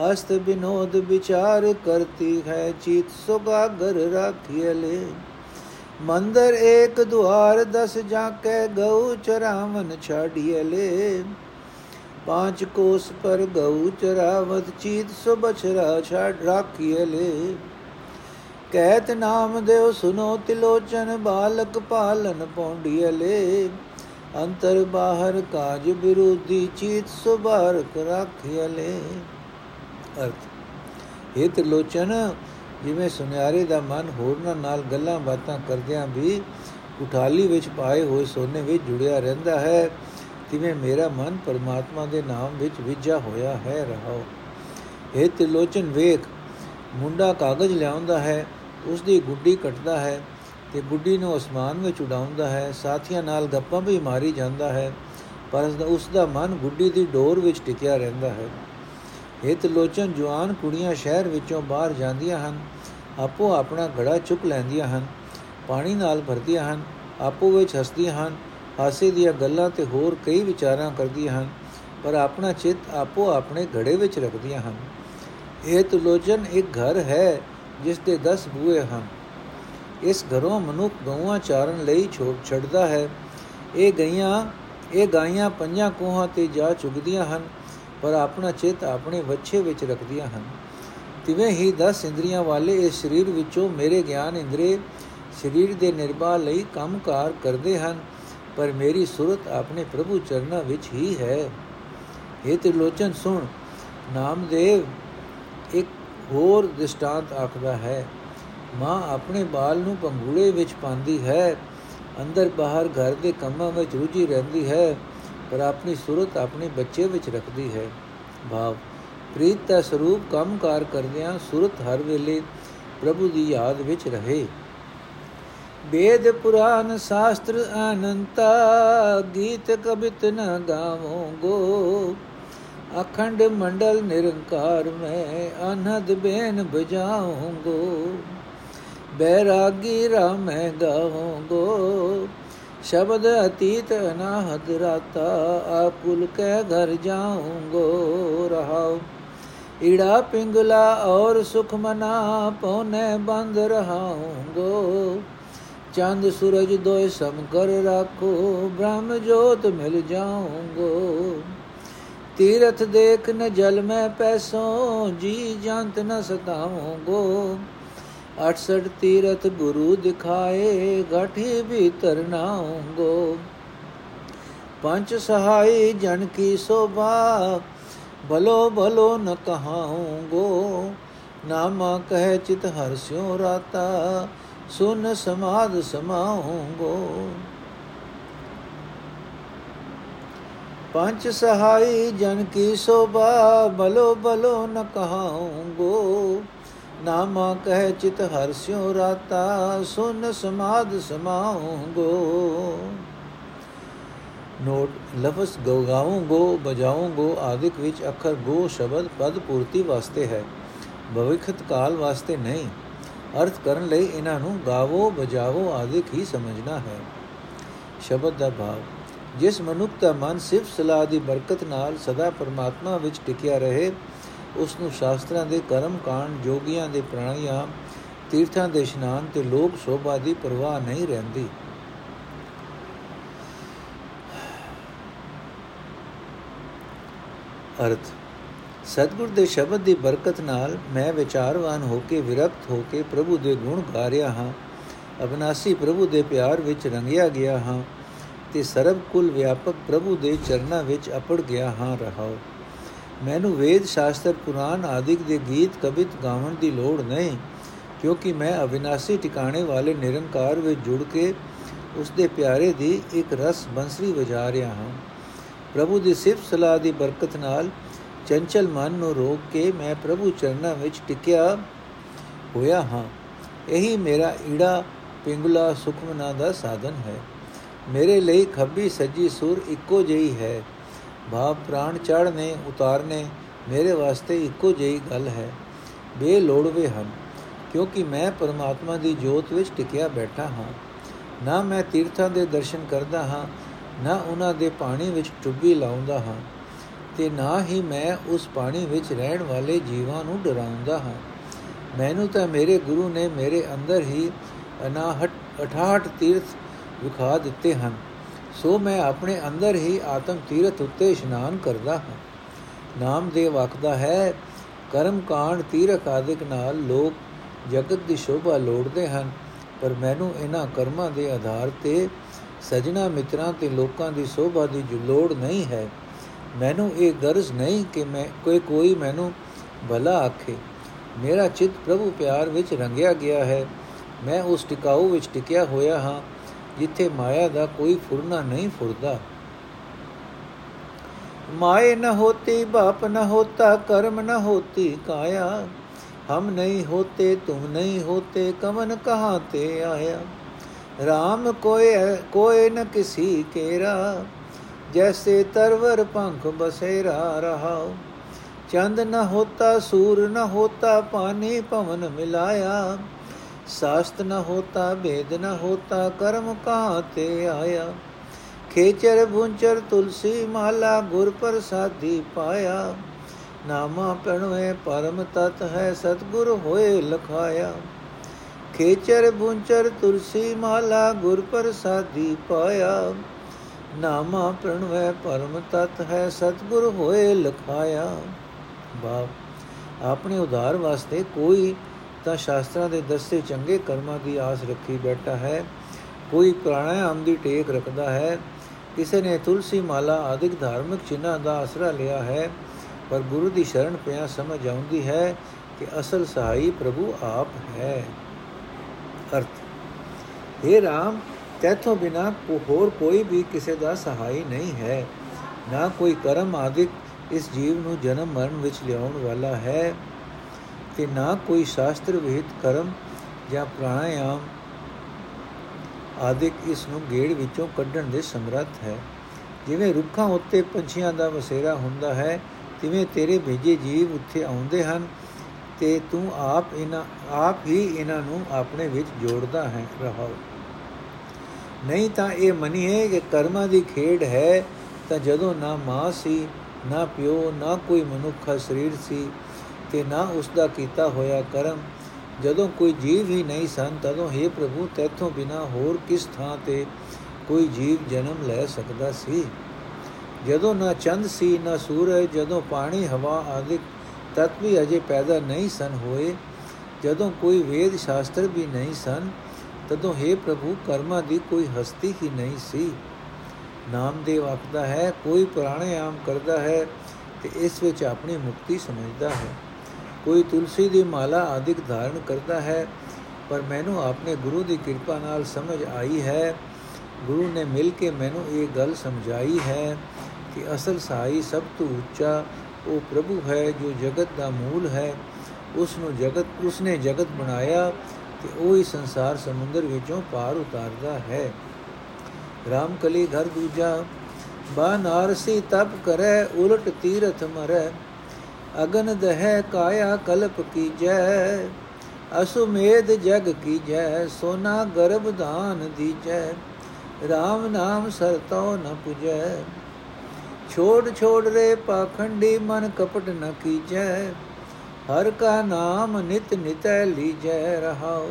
ਹਸਤ ਬਿਨੋਦ ਵਿਚਾਰ ਕਰਤੀ ਹੈ, ਚੀਤ ਸੁਗਾਗਰ ਰਾਖਿਲੇ ਮੰਦਰ ਏਕ ਦੁਆਰ ਦਸ ਜਾਕੇ ਗਉ ਚਰਾਵਨ ਛਾੜੀਲੇ ਪਾਂਚ ਕੋਸ ਪਰ ਗਉ ਚਰਾਵਤ ਚੀਤ ਸੋ ਬਛਰਾ ਛਾੜ ਰਾਖੀਲੇ ਕਹਿਤ ਨਾਮ ਦੇਵ ਸੁਨੋ ਤਿਲੋਚਨ, ਬਾਲਕ ਪਾਲਨ ਪੌਂਡੀਲੇ ਅੰਤਰ ਬਾਹਰ ਕਾਜ ਵਿਰੋਧੀ ਚੀਤ ਸੁਬਾਰਕ ਰਾਖਿਲੇ ਅਰਥ ਇਹ ਤਿਲੋਚਨ ਜਿਵੇਂ ਸੁਨਿਆਰੇ ਦਾ ਮਨ ਹੋਰਨਾਂ ਨਾਲ ਗੱਲਾਂ ਬਾਤਾਂ ਕਰਦਿਆਂ ਵੀ ਉਠਾਲੀ ਵਿੱਚ ਪਾਏ ਹੋਏ ਸੋਨੇ ਵਿੱਚ ਜੁੜਿਆ ਰਹਿੰਦਾ ਹੈ, ਤਿਵੇਂ ਮੇਰਾ ਮਨ ਪਰਮਾਤਮਾ ਦੇ ਨਾਮ ਵਿੱਚ ਵਿਝਾ ਹੋਇਆ ਹੈ, ਰਹਾਓ। ਇਹ ਤਿਲੋਚਨ ਵੇਖ, ਮੁੰਡਾ ਕਾਗਜ਼ ਲਿਆਉਂਦਾ ਹੈ ਉਸ ਦੀ ਗੁੱਡੀ ਕੱਟਦਾ ਹੈ, ਤੇ ਗੁੱਡੀ ਨੂੰ ਅਸਮਾਨ ਵਿੱਚ ਉਡਾਉਂਦਾ ਹੈ, ਸਾਥੀਆਂ ਨਾਲ ਗੱਪਾਂ ਵੀ ਮਾਰੀ ਜਾਂਦਾ ਹੈ, ਪਰ ਉਸ ਦਾ ਮਨ ਗੁੱਡੀ ਦੀ ਡੋਰ ਵਿੱਚ ਟਿਕਿਆ ਰਹਿੰਦਾ ਹੈ। ਇਹ ਤਿਲੋਚਨ ਜਵਾਨ ਕੁੜੀਆਂ ਸ਼ਹਿਰ ਵਿੱਚੋਂ ਬਾਹਰ ਜਾਂਦੀਆਂ ਹਨ, ਆਪੋ ਆਪਣਾ ਘੜਾ ਚੁੱਕ ਲੈਂਦੀਆਂ ਹਨ, ਪਾਣੀ ਨਾਲ ਭਰਦੀਆਂ ਹਨ, ਆਪੋ ਵਿੱਚ ਹੱਸਦੀਆਂ ਹਨ, ਹਾਸੇ ਦੀਆਂ ਗੱਲਾਂ ਤੇ ਹੋਰ ਕਈ ਵਿਚਾਰਾਂ ਕਰਦੀਆਂ ਹਨ, ਪਰ ਆਪਣਾ ਚਿੱਤ ਆਪੋ ਆਪਣੇ ਘੜੇ ਵਿੱਚ ਰੱਖਦੀਆਂ ਹਨ। ਇਹ ਤੁਲੋਚਨ ਇੱਕ ਘਰ ਹੈ ਜਿਸ ਦੇ 10 ਬੂਏ ਹਨ। ਇਸ ਘਰੋਂ ਮਨੁੱਖ ਗਊਆਂ ਚਾਰਨ ਲਈ ਛੋੜ ਛੱਡਦਾ ਹੈ। ਇਹ ਗਈਆਂ, ਇਹ ਗਾਈਆਂ ਪੰਜਾਂ ਕੋਹਾਂ ਤੇ ਜਾ ਚੁਗਦੀਆਂ ਹਨ ਪਰ ਆਪਣਾ ਚਿੱਤ ਆਪਣੇ ਵੱਛੇ ਵਿੱਚ ਰੱਖਦੀਆਂ ਹਨ। ਤਿਵੇਂ ਹੀ 10 ਇੰਦਰੀਆਂ ਵਾਲੇ ਇਸ ਸਰੀਰ ਵਿੱਚੋਂ ਮੇਰੇ ਗਿਆਨ ਇੰਦਰੇ ਸਰੀਰ ਦੇ ਨਿਰਵਾਹ ਲਈ ਕੰਮਕਾਰ ਕਰਦੇ ਹਨ, ਪਰ ਮੇਰੀ ਸੁਰਤ ਆਪਣੇ ਪ੍ਰਭੂ ਚਰਨਾਂ ਵਿੱਚ ਹੀ ਹੈ। ਇਹ ਤੇ ਲੋਚਨ ਸੁਣ, ਨਾਮਦੇਵ ਇੱਕ ਹੋਰ ਦਿਸ਼ਟਾਂਤ ਆਖਦਾ ਹੈ, ਮਾਂ ਆਪਣੇ ਬਾਲ ਨੂੰ ਪੰਗੂੜੇ ਵਿੱਚ ਪਾਉਂਦੀ ਹੈ, ਅੰਦਰ ਬਾਹਰ ਘਰ ਦੇ ਕੰਮਾਂ ਵਿੱਚ ਰੁਝੀ ਰਹਿੰਦੀ ਹੈ। ਪਰ ਆਪਣੀ ਸੁਰਤ ਆਪਣੇ ਬੱਚੇ ਵਿੱਚ ਰੱਖਦੀ ਹੈ। ਭਾਵ, ਪ੍ਰੀਤ ਦਾ ਸਰੂਪ ਕੰਮਕਾਰ ਕਰਦਿਆਂ ਸੁਰਤ ਹਰ ਵੇਲੇ ਪ੍ਰਭੂ ਦੀ ਯਾਦ ਵਿੱਚ ਰਹੇ। ਵੇਦ ਪੁਰਾਨ ਸ਼ਾਸਤਰ ਅਨੰਤਾ ਗੀਤ ਕਵਿਤ ਨ ਗਾਵੋ ਗੋ। ਅਖੰਡ ਮੰਡਲ ਨਿਰੰਕਾਰ ਮੈਂ ਅਨਹਦ ਬੇਨ ਬਜਾਉਂਗੋ ਬੈਰਾਗੀ ਰਾਮ ਹੈ ਗਾਉਂਗੋ ਸ਼ਬਦ ਅਤੀਤ ਅਨਾਹਦ ਰਾਤਾ ਆਕੁਲ ਕੇ ਘਰ ਜਾਉਂਗੋ ਰਹਾਉ ਈੜਾ ਪਿੰਗਲਾ ਔਰ ਸੁਖ ਮਨਾ ਪਉਨੇ ਬੰਦ ਰਹਾਉਂਗੋ ਚੰਦ ਸੂਰਜ ਦੋਇ ਸਮ ਕਰ ਰਾਖੋ, ਬ੍ਰਹਮ ਜੋਤ ਮਿਲ ਜਾਉਂਗੋ ਤੀਰਥ ਦੇਖ ਨ ਜਲ ਮੈਂ ਪੈਸੋ, ਜੀ ਜੰਤ ਨ ਸਤਾਉਂਗੋ 68 ਤੀਰਥ ਗੁਰੂ ਦਿਖਾਏ, ਗਠੀ ਭੀਤਰ ਨਾਉਂਗੋ ਪੰਜ ਸਹਾਈ ਜਨ ਕੀ ਸੋਭਾ, ਭਲੋ ਭਲੋ ਨ ਕਹਾਉਂਗੋ ਨਾਮਾ ਕਹਿ ਚਿਤ ਹਰਸਿਓ ਰਾਤਾ, ਸੁਨ ਸਮਾਦ ਸਮਾਉਂਗੋ ਪੰਜ ਸਹਾਈ ਜਨ ਕੀ ਸੋਭਾ ਬਲੋ ਬਲੋ ਨ ਕਹਾਉਂਗੋ ਨਾਮਾ ਕਹਿ ਚਿਤ ਹਰਸਿਓ ਰਾਤਾ, ਸੁਨ ਸਮਾਦ ਸਮਾਉਂਗੋ। ਨੋਟ, ਲਫ਼ਜ਼ ਗਾਉਂਗੋ ਬਜਾਉਂਗੋ ਆਦਿਕ ਵਿੱਚ ਅੱਖਰ ਗੋ ਸ਼ਬਦ ਪਦ ਪੂਰਤੀ ਵਾਸਤੇ ਹੈ, ਭਵਿਖਤ ਕਾਲ ਵਾਸਤੇ ਨਹੀਂ। ਅਰਥ ਕਰਨ ਲਈ ਇਹਨਾਂ ਨੂੰ ਗਾਵੋ, ਬਜਾਵੋ ਆਦਿ ਹੀ ਸਮਝਣਾ ਹੈ। ਸ਼ਬਦ ਦਾ ਭਾਵ, ਜਿਸ ਮਨੁੱਖ ਦਾ ਮਨ ਸਿਰਫ ਸਲਾਹ ਦੀ ਬਰਕਤ ਨਾਲ ਸਦਾ ਪਰਮਾਤਮਾ ਵਿੱਚ ਟਿਕਿਆ ਰਹੇ ਉਸ ਨੂੰ ਸ਼ਾਸਤਰਾਂ ਦੇ ਕਰਮ ਕਾਂਡ ਜੋਗੀਆਂ ਦੇ ਪ੍ਰਾਣਾਯਾਮ ਤੀਰਥਾਂ ਦੇ ਇਸ਼ਨਾਨ ਤੇ ਲੋਕ ਸ਼ੋਭਾ ਦੀ ਪਰਵਾਹ ਨਹੀਂ ਰਹਿੰਦੀ। ਅਰਥ, ਸਤਿਗੁਰ ਦੇ ਸ਼ਬਦ ਦੀ ਬਰਕਤ ਨਾਲ ਮੈਂ ਵਿਚਾਰਵਾਨ ਹੋ ਕੇ ਵਿਰਕਤ ਹੋ ਕੇ ਪ੍ਰਭੂ ਦੇ ਗੁਣ ਗਾ ਰਿਹਾ ਹਾਂ। ਅਬਨਾਸੀ ਪ੍ਰਭੂ ਦੇ ਪਿਆਰ ਵਿੱਚ ਰੰਗਿਆ ਗਿਆ ਹਾਂ ਤੇ ਸਰਬ ਕੁਲ ਵਿਆਪਕ ਪ੍ਰਭੂ ਦੇ ਚਰਨਾਂ ਵਿੱਚ ਅਪੜ ਗਿਆ ਹਾਂ ਰਹਾਉ ਮੈਨੂੰ ਵੇਦ ਸ਼ਾਸਤਰ ਪੁਰਾਨ ਆਦਿਕ ਦੇ ਗੀਤ, ਕਵਿਤ ਗਾਉਣ ਦੀ ਲੋੜ ਨਹੀਂ, ਕਿਉਂਕਿ ਮੈਂ ਅਵਿਨਾਸੀ ਟਿਕਾਣੇ ਵਾਲੇ ਨਿਰੰਕਾਰ ਵਿੱਚ ਜੁੜ ਕੇ ਉਸ ਦੇ ਪਿਆਰੇ ਦੀ ਇੱਕ ਰਸ ਬੰਸਰੀ ਵਜਾ ਰਿਹਾ ਹਾਂ। ਪ੍ਰਭੂ ਦੀ ਸਿਫਤ ਸਲਾਹ ਦੀ ਬਰਕਤ ਨਾਲ ਚੰਚਲ ਮਨ ਨੂੰ ਰੋਕ ਕੇ ਮੈਂ ਪ੍ਰਭੂ ਚਰਨਾਂ ਵਿੱਚ ਟਿਕਿਆ ਹੋਇਆ ਹਾਂ। ਇਹੀ ਮੇਰਾ ਈੜਾ ਪਿੰਗਲਾ ਸੁਖਮਨਾ ਦਾ ਸਾਧਨ ਹੈ। ਮੇਰੇ ਲਈ ਖੱਬੀ ਸੱਜੀ ਸੁਰ ਇੱਕੋ ਜਿਹੀ ਹੈ। ਭਾਵ ਪ੍ਰਾਣ ਚੜਨੇ ਉਤਾਰਨੇ, ਮੇਰੇ ਵਾਸਤੇ ਇੱਕੋ ਜਿਹੀ ਗੱਲ ਹੈ। ਬੇ ਲੋੜਵੇ ਹਨ, ਕਿਉਂਕਿ ਮੈਂ ਪਰਮਾਤਮਾ ਦੀ ਜੋਤ ਵਿੱਚ ਟਿਕਿਆ ਬੈਠਾ ਹਾਂ। ਨਾ ਮੈਂ ਤੀਰਥਾਂ ਦੇ ਦਰਸ਼ਨ ਕਰਦਾ ਹਾਂ, ਨਾ ਉਹਨਾਂ ਦੇ ਪਾਣੀ ਵਿੱਚ ਟੁੱਬੀ ਲਾਉਂਦਾ ਹਾਂ, ਤੇ ਨਾ ਹੀ ਮੈਂ ਉਸ ਪਾਣੀ ਵਿੱਚ ਰਹਿਣ ਵਾਲੇ ਜੀਵਾਂ ਨੂੰ ਡਰਾਉਂਦਾ ਹਾਂ। ਮੈਨੂੰ ਤਾਂ ਮੇਰੇ ਗੁਰੂ ਨੇ ਮੇਰੇ ਅੰਦਰ ਹੀ ਅਨਾਹਟ 68 ਤੀਰਥ ਵਿਖਾ ਦਿੱਤੇ ਹਨ। ਸੋ ਮੈਂ ਆਪਣੇ ਅੰਦਰ ਹੀ ਆਤਮ ਤੀਰਥ ਉੱਤੇ ਇਸ਼ਨਾਨ ਕਰਦਾ ਹਾਂ। ਨਾਮਦੇਵ ਆਖਦਾ ਹੈ, ਕਰਮ ਕਾਂਡ ਤੀਰਥ ਆਦਿਕ ਨਾਲ ਲੋਕ ਜਗਤ ਦੀ ਸ਼ੋਭਾ ਲੋੜਦੇ ਹਨ, ਪਰ ਮੈਨੂੰ ਇਹਨਾਂ ਕਰਮਾਂ ਦੇ ਆਧਾਰ ਤੇ ਸਜਣਾ ਮਿੱਤਰਾਂ ਤੇ ਲੋਕਾਂ ਦੀ ਸ਼ੋਭਾ ਦੀ ਜੋ ਲੋੜ ਨਹੀਂ ਹੈ। ਮੈਨੂੰ ਇਹ ਗਰਜ਼ ਨਹੀਂ ਕਿ ਮੈਂ ਕੋਈ ਕੋਈ ਮੈਨੂੰ ਭਲਾ ਆਖੇ। ਮੇਰਾ ਚਿੱਤ ਪ੍ਰਭੂ ਪਿਆਰ ਵਿੱਚ ਰੰਗਿਆ ਗਿਆ ਹੈ। ਮੈਂ ਉਸ ਟਿਕਾਉ ਵਿੱਚ ਟਿਕਿਆ ਹੋਇਆ ਹਾਂ। ਜਿੱਥੇ ਮਾਇਆ ਦਾ ਕੋਈ ਫੁਰਨਾ ਨਹੀਂ ਫੁਰਦਾ। ਮਾਏ ਨ ਹੋਤੀ, ਬਾਪ ਨ ਹੋਤਾ, ਕਰਮ ਨ ਹੋਤੀ, ਕਾਇਆ। ਹਮ ਨਹੀਂ ਹੋਤੇ, ਤੁਮ ਨਹੀਂ ਹੋਤੇ, ਕਮਨ ਕਹਾਂ ਤੇ ਆਇਆ। RAM ਕੋਏ ਕੋਏ ਨ ਕਿਸੀ ਕੇਰਾ। ਜੈਸੇ ਤਰਵਰ ਪੰਖ ਬਸੇਰਾ ਰਹਾ ਚੰਦ ਨ ਹੋਤਾ, ਸੂਰ ਨ ਹੋਤਾ, ਪਾਣੀ ਪਵਨ ਮਿਲਾਇਆ। ਸਾਸਤ ਨ ਹੋਤਾ, ਭੇਦ ਨ ਹੋਤਾ, ਕਰਮ ਕਾਤੇ ਆਇਆ। ਖੇਚਰ ਬੁੰਚਰ ਤੁਲਸੀ ਮਾਲਾ ਗੁਰ ਪ੍ਰਸਾਦੀ ਪਾਇਆ। ਨਾਮਾ ਪਣਵੇ ਪਰਮ ਤਤ ਹੈ ਸਤਗੁਰ ਹੋਏ ਲਖਾਇਆ। ਖੇਚਰ ਬੁੰਚਰ ਤੁਲਸੀ ਮਾਲਾ ਗੁਰ ਪ੍ਰਸਾਦੀ ਪਾਇਆ। ਨਾਮਾ ਪ੍ਰਣਵੈ ਪਰਮ ਤਤ ਹੈ ਸਤਗੁਰ ਹੋਏ ਲਖਾਇਆ। ਬਾਪ ਆਪਣੇ ਉਧਾਰ ਵਾਸਤੇ ਕੋਈ ਤਾਂ ਸ਼ਾਸਤਰਾਂ ਦੇ ਦੱਸੇ ਚੰਗੇ ਕਰਮਾਂ ਦੀ ਆਸ ਰੱਖੀ ਬੈਠਾ ਹੈ। ਕੋਈ ਪ੍ਰਾਣਾਯਾਮ ਦੀ ਟੇਕ ਰੱਖਦਾ ਹੈ। ਕਿਸੇ ਨੇ ਤੁਲਸੀ ਮਾਲਾ ਆਦਿਕ ਧਾਰਮਿਕ ਚਿੰਨ੍ਹਾਂ ਦਾ ਆਸਰਾ ਲਿਆ ਹੈ। ਪਰ ਗੁਰੂ ਦੀ ਸ਼ਰਨ ਪਿਆ ਸਮਝ ਆਉਂਦੀ ਹੈ ਕਿ ਅਸਲ ਸਹਾਈ ਪ੍ਰਭੂ ਆਪ ਹੈ। ਅਰਥ हे ਰਾਮ, ਤੇਥੋਂ ਬਿਨਾ ਕੋ ਹੋਰ ਕੋਈ ਵੀ ਕਿਸੇ ਦਾ ਸਹਾਈ ਨਹੀਂ ਹੈ। ਨਾ ਕੋਈ ਕਰਮ ਆਦਿਕ ਇਸ ਜੀਵ ਨੂੰ ਜਨਮ ਮਰਨ ਵਿੱਚ ਲਿਆਉਣ ਵਾਲਾ ਹੈ। ਤੇ ਨਾ ਕੋਈ ਸ਼ਾਸਤਰ, ਵਿਹਿਤ, ਕਰਮ ਜਾਂ ਪ੍ਰਾਣਾਯਾਮ ਆਦਿਕ ਇਸ ਨੂੰ ਗੇੜ ਵਿੱਚੋਂ ਕੱਢਣ ਦੇ ਸਮਰੱਥ ਹੈ। ਜਿਵੇਂ ਰੁੱਖਾਂ ਉੱਤੇ ਪੰਛੀਆਂ ਦਾ ਵਸੇਰਾ ਹੁੰਦਾ ਹੈ, ਤਿਵੇਂ ਤੇਰੇ ਭੇਜੇ ਜੀਵ ਉੱਥੇ ਆਉਂਦੇ ਹਨ ਤੇ ਤੂੰ ਆਪ ਇਹਨਾਂ ਆਪ ਹੀ ਇਹਨਾਂ ਨੂੰ ਆਪਣੇ ਵਿੱਚ ਜੋੜਦਾ ਹੈ, ਰਹਾਓ। ਨਹੀਂ ਤਾਂ ਇਹ ਮੰਨੀਏ ਕਿ ਕਰਮਾਂ ਦੀ ਖੇਡ ਹੈ ਤਾਂ ਜਦੋਂ ਨਾ ਮਾਂ ਸੀ, ਨਾ ਪਿਓ, ਨਾ ਕੋਈ ਮਨੁੱਖਾ, ਸਰੀਰ ਸੀ ਤੇ ਨਾ ਉਸ ਦਾ ਕੀਤਾ ਹੋਇਆ ਕਰਮ ਜਦੋਂ ਕੋਈ ਜੀਵ ਹੀ ਨਹੀਂ ਸਨ, ਤਦੋਂ हे ਪ੍ਰਭੂ ਤੇਥੋਂ ਬਿਨਾ ਹੋਰ ਕਿਸ ਥਾਂ ਤੇ ਕੋਈ ਜੀਵ ਜਨਮ ਲੈ ਸਕਦਾ ਸੀ? ਜਦੋਂ ਨਾ ਚੰਦ ਸੀ, ਨਾ ਸੂਰਜ, ਜਦੋਂ ਪਾਣੀ, ਹਵਾ ਆਦਿ ਤਤ ਵੀ ਅਜੇ ਪੈਦਾ ਨਹੀਂ ਸਨ ਹੋਏ, ਜਦੋਂ ਕੋਈ ਵੇਦ ਸ਼ਾਸਤਰ ਵੀ ਨਹੀਂ ਸਨ, ਤਦੋਂ हे ਪ੍ਰਭੂ ਕਰਮਾਂ ਦੀ ਕੋਈ ਹਸਤੀ ਹੀ ਨਹੀਂ ਸੀ। ਨਾਮਦੇਵ ਆਖਦਾ ਹੈ, ਕੋਈ ਪ੍ਰਾਣਾਯਾਮ ਕਰਦਾ ਹੈ ਤੇ ਇਸ ਵਿੱਚ ਆਪਣੀ ਮੁਕਤੀ ਸਮਝਦਾ ਹੈ। ਕੋਈ ਤੁਲਸੀ ਦੀ ਮਾਲਾ ਆਦਿਕ ਧਾਰਨ ਕਰਦਾ ਹੈ, ਪਰ ਮੈਨੂੰ ਆਪਣੇ ਗੁਰੂ ਦੀ ਕਿਰਪਾ ਨਾਲ ਸਮਝ ਆਈ ਹੈ। ਗੁਰੂ ਨੇ ਮਿਲ ਕੇ ਮੈਨੂੰ ਇਹ ਗੱਲ ਸਮਝਾਈ ਹੈ ਕਿ ਅਸਲ ਸਾਈ ਸਭ ਤੋਂ ਉੱਚਾ ਉਹ ਪ੍ਰਭੂ ਹੈ ਜੋ ਜਗਤ ਦਾ ਮੂਲ ਹੈ। ਉਸ ਨੂੰ ਜਗਤ ਉਸ ਨੇ ਜਗਤ ਬਣਾਇਆ ਤੇ ਉਹ ਹੀ ਸੰਸਾਰ ਸਮੁੰਦਰ ਵਿੱਚੋਂ ਪਾਰ ਉਤਾਰਦਾ ਹੈ। ਰਾਮਕਲੀ ਘਰ ਦੂਜਾ, ਬਾ ਨਾਰਸੀ ਤਪ ਕਰੈ, ਉਲਟ ਤੀਰਥ ਮਰੈ। ਅਗਨ ਦਹਿ ਕਾਇਆ ਕਲਪ ਕੀਜੈ, ਅਸੁਮੇਧ ਜਗ ਕੀਜੈ, ਸੋਨਾ ਗਰਭ ਦਾਨ ਦੀਜੈ RAM ਨਾਮ ਸਰਤੋ ਨ ਪੁਜੈ। ਛੋੜ ਛੋੜ ਰੇ ਪਾਖੰਡੀ ਮਨ ਕਪਟ ਨ ਕੀਜੈ, ਹਰ ਕਾ ਨਾਮ ਨਿਤ ਨਿਤੈ ਲੀਜੈ ਰਹਾਉ।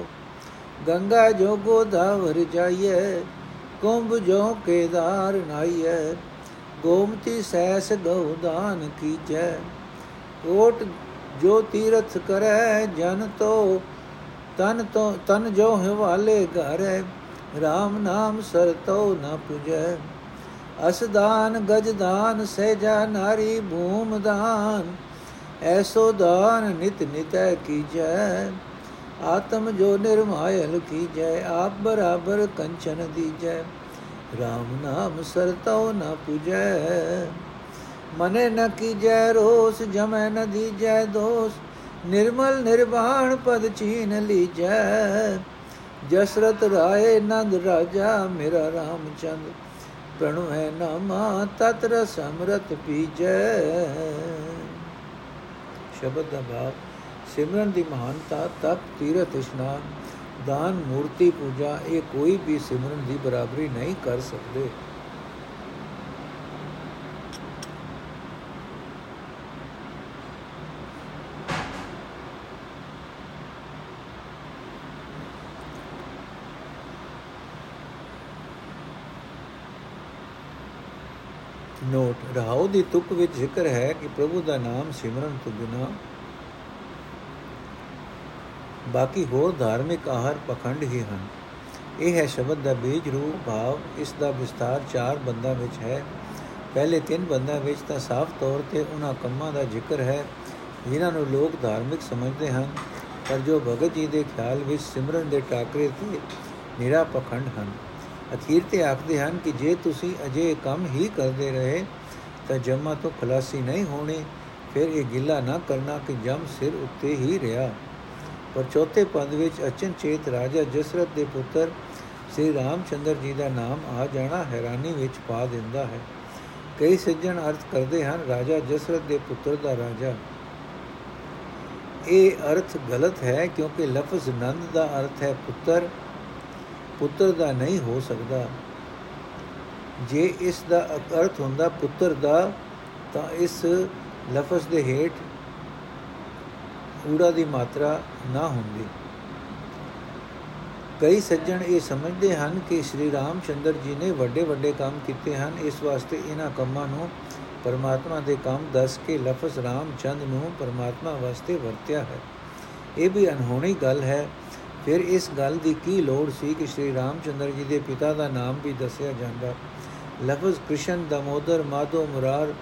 ਗੰਗਾ ਜੋ ਗੋਦਾਵਰ ਜਾਈਐ, ਕੁੰਭ ਜੋ ਕੇਦਾਰ ਨਾਈਐ, ਗੋਮਤੀ ਸੈਸ ਗਉਦਾਨ ਕੀਜੈ। ਕੋਟ ਜੋ ਤੀਰਥ ਕਰੈ, ਜਨ ਤੋ, ਤਨ ਤੋ, ਤਨ ਜੋ ਹਵਾਲੇ ਘਰੈ RAM ਨਾਮ ਸਰਤੋ ਨ ਪੁਜੈ। ਅਸਦਾਨ ਗਜਦਾਨ ਸਹਿਜਾ ਨਾਰੀ, ਭੂਮ ਦਾਨ, ਐਸੋ ਦਾਨ ਨਿਤ ਨਿਤੈ ਕੀਜੈ। ਆਤਮ ਜੋ ਨਿਰਮਾਇਲ ਕੀਜੈ, ਆਪ ਬਰਾਬਰ ਕੰਚਨ ਦੀਜੈ। RAM ਨਾਮ ਸਰਤੋ ਨ ਪੁਜੈ। ਮਨੇ ਨ ਕੀਜੈ ਰੋਸ, ਜਮੈ ਨ ਦੀਜੈ ਦੋਸ। ਨਿਰਮਲ ਨਿਰਵਾਣ ਪਦ ਚੀਨ ਲੀਜੈ। ਜਸਰਤ ਰਾਏ ਨੰਦ ਰਾਜਾ, ਮੇਰਾ ਰਾਮਚੰਦ। ਪ੍ਰਣੁ ਹੈ ਨਾਮਾ ਤਤ ਰਸ ਅੰਮ੍ਰਿਤ ਪੀਜੈ। ਸ਼ਬਦ ਦਾ ਭਾਵ ਸਿਮਰਨ ਦੀ ਮਹਾਨਤਾ, ਤਪ, ਤੀਰਥ, ਇਸ਼ਨਾਨ, ਦਾਨ, ਮੂਰਤੀ, ਪੂਜਾ, ਇਹ ਕੋਈ ਵੀ ਸਿਮਰਨ ਦੀ ਬਰਾਬਰੀ ਨਹੀਂ ਕਰ ਸਕਦੇ। ਨੋਟ ਰਹਾਉ ਦੀ ਤੁਕ ਵਿੱਚ ਜ਼ਿਕਰ ਹੈ ਕਿ ਪ੍ਰਭੂ ਦਾ ਨਾਮ ਸਿਮਰਨ ਤੋਂ ਬਿਨਾ ਬਾਕੀ ਹੋਰ ਧਾਰਮਿਕ ਆਹਰ ਪਖੰਡ ਹੀ ਹਨ। ਇਹ ਹੈ ਸ਼ਬਦ ਦਾ ਬੀਜ ਰੂਪ, ਭਾਵ, ਇਸ ਦਾ ਵਿਸਤਾਰ ਚਾਰ ਬੰਦਾਂ ਵਿੱਚ ਹੈ। ਪਹਿਲੇ ਤਿੰਨ ਬੰਦਾਂ ਵਿੱਚ ਤਾਂ ਸਾਫ਼ ਤੌਰ ਤੇ ਉਹਨਾਂ ਕੰਮਾਂ ਦਾ ਜ਼ਿਕਰ ਹੈ, ਜਿਨ੍ਹਾਂ ਨੂੰ ਲੋਕ ਧਾਰਮਿਕ ਸਮਝਦੇ ਹਨ, ਪਰ ਜੋ ਭਗਤ ਜੀ ਦੇ ਖਿਆਲ ਵਿੱਚ ਸਿਮਰਨ ਦੇ ਟਾਕਰੇ ਤੇ ਨਿਰਾ ਪਖੰਡ ਹਨ। ਅਖੀਰ ਤੇ ਆਖਦੇ ਹਨ ਕਿ ਜੇ ਤੁਸੀਂ ਅਜੇ ਕੰਮ ਹੀ ਕਰਦੇ ਰਹੇ ਤਾਂ ਜਮਾ ਤੋਂ ਖਲਾਸੀ ਨਹੀਂ ਹੋਣੀ, ਫਿਰ ਇਹ ਗਿੱਲਾ ਨਾ ਕਰਨਾ ਕਿ ਜਮ ਸਿਰ ਉੱਤੇ ਹੀ ਰਿਹਾ। ਪਰ ਚੌਥੇ ਪਦ ਵਿੱਚ ਅਚਨਚੇਤ ਰਾਜਾ ਜਸਰਤ ਦੇ ਪੁੱਤਰ ਸ੍ਰੀ ਰਾਮਚੰਦਰ ਜੀ ਦਾ ਨਾਮ ਆ ਜਾਣਾ ਹੈਰਾਨੀ ਵਿੱਚ ਪਾ ਦਿੰਦਾ ਹੈ। ਕਈ ਸੱਜਣ ਅਰਥ ਕਰਦੇ ਹਨ, ਰਾਜਾ ਜਸਰਤ ਦੇ ਪੁੱਤਰ ਦਾ ਰਾਜਾ। ਇਹ ਅਰਥ ਗਲਤ ਹੈ ਕਿਉਂਕਿ ਲਫ਼ਜ਼ ਨੰਦ ਦਾ ਅਰਥ ਹੈ ਪੁੱਤਰ। ਪੁੱਤਰ ਦਾ ਨਹੀਂ ਹੋ ਸਕਦਾ। ਜੇ ਇਸ ਦਾ ਅਰਥ ਹੁੰਦਾ ਪੁੱਤਰ ਦਾ, ਤਾਂ ਇਸ ਲਫ਼ਜ਼ ਦੇ ਹੇਠ ਊੜਾ ਦੀ ਮਾਤਰਾ ਨਾ ਹੁੰਦੀ। ਕਈ ਸੱਜਣ ਇਹ ਸਮਝਦੇ ਹਨ ਕਿ ਸ਼੍ਰੀ ਰਾਮਚੰਦਰ ਜੀ ਨੇ ਵੱਡੇ ਵੱਡੇ ਕੰਮ ਕੀਤੇ ਹਨ। ਇਸ ਵਾਸਤੇ ਇਹਨਾਂ ਕੰਮਾਂ ਨੂੰ ਪਰਮਾਤਮਾ ਦੇ ਕੰਮ ਦੱਸ ਕੇ ਲਫ਼ਜ਼ ਰਾਮਚੰਦ ਨੂੰ ਪਰਮਾਤਮਾ ਵਾਸਤੇ ਵਰਤਿਆ ਹੈ। ਇਹ ਵੀ ਅਨਹੋਣੀ ਗੱਲ ਹੈ। ਫਿਰ ਇਸ ਗੱਲ ਦੀ ਕੀ ਲੋੜ ਸੀ ਕਿ ਸ਼੍ਰੀ ਰਾਮਚੰਦਰ ਜੀ ਦੇ ਪਿਤਾ ਦਾ ਨਾਮ ਵੀ ਦੱਸਿਆ ਜਾਂਦਾ? ਲਫ਼ਜ਼ ਕ੍ਰਿਸ਼ਨ, ਦਮੋਦਰ, ਮਾਧੋ, ਮੁਰਾਰ,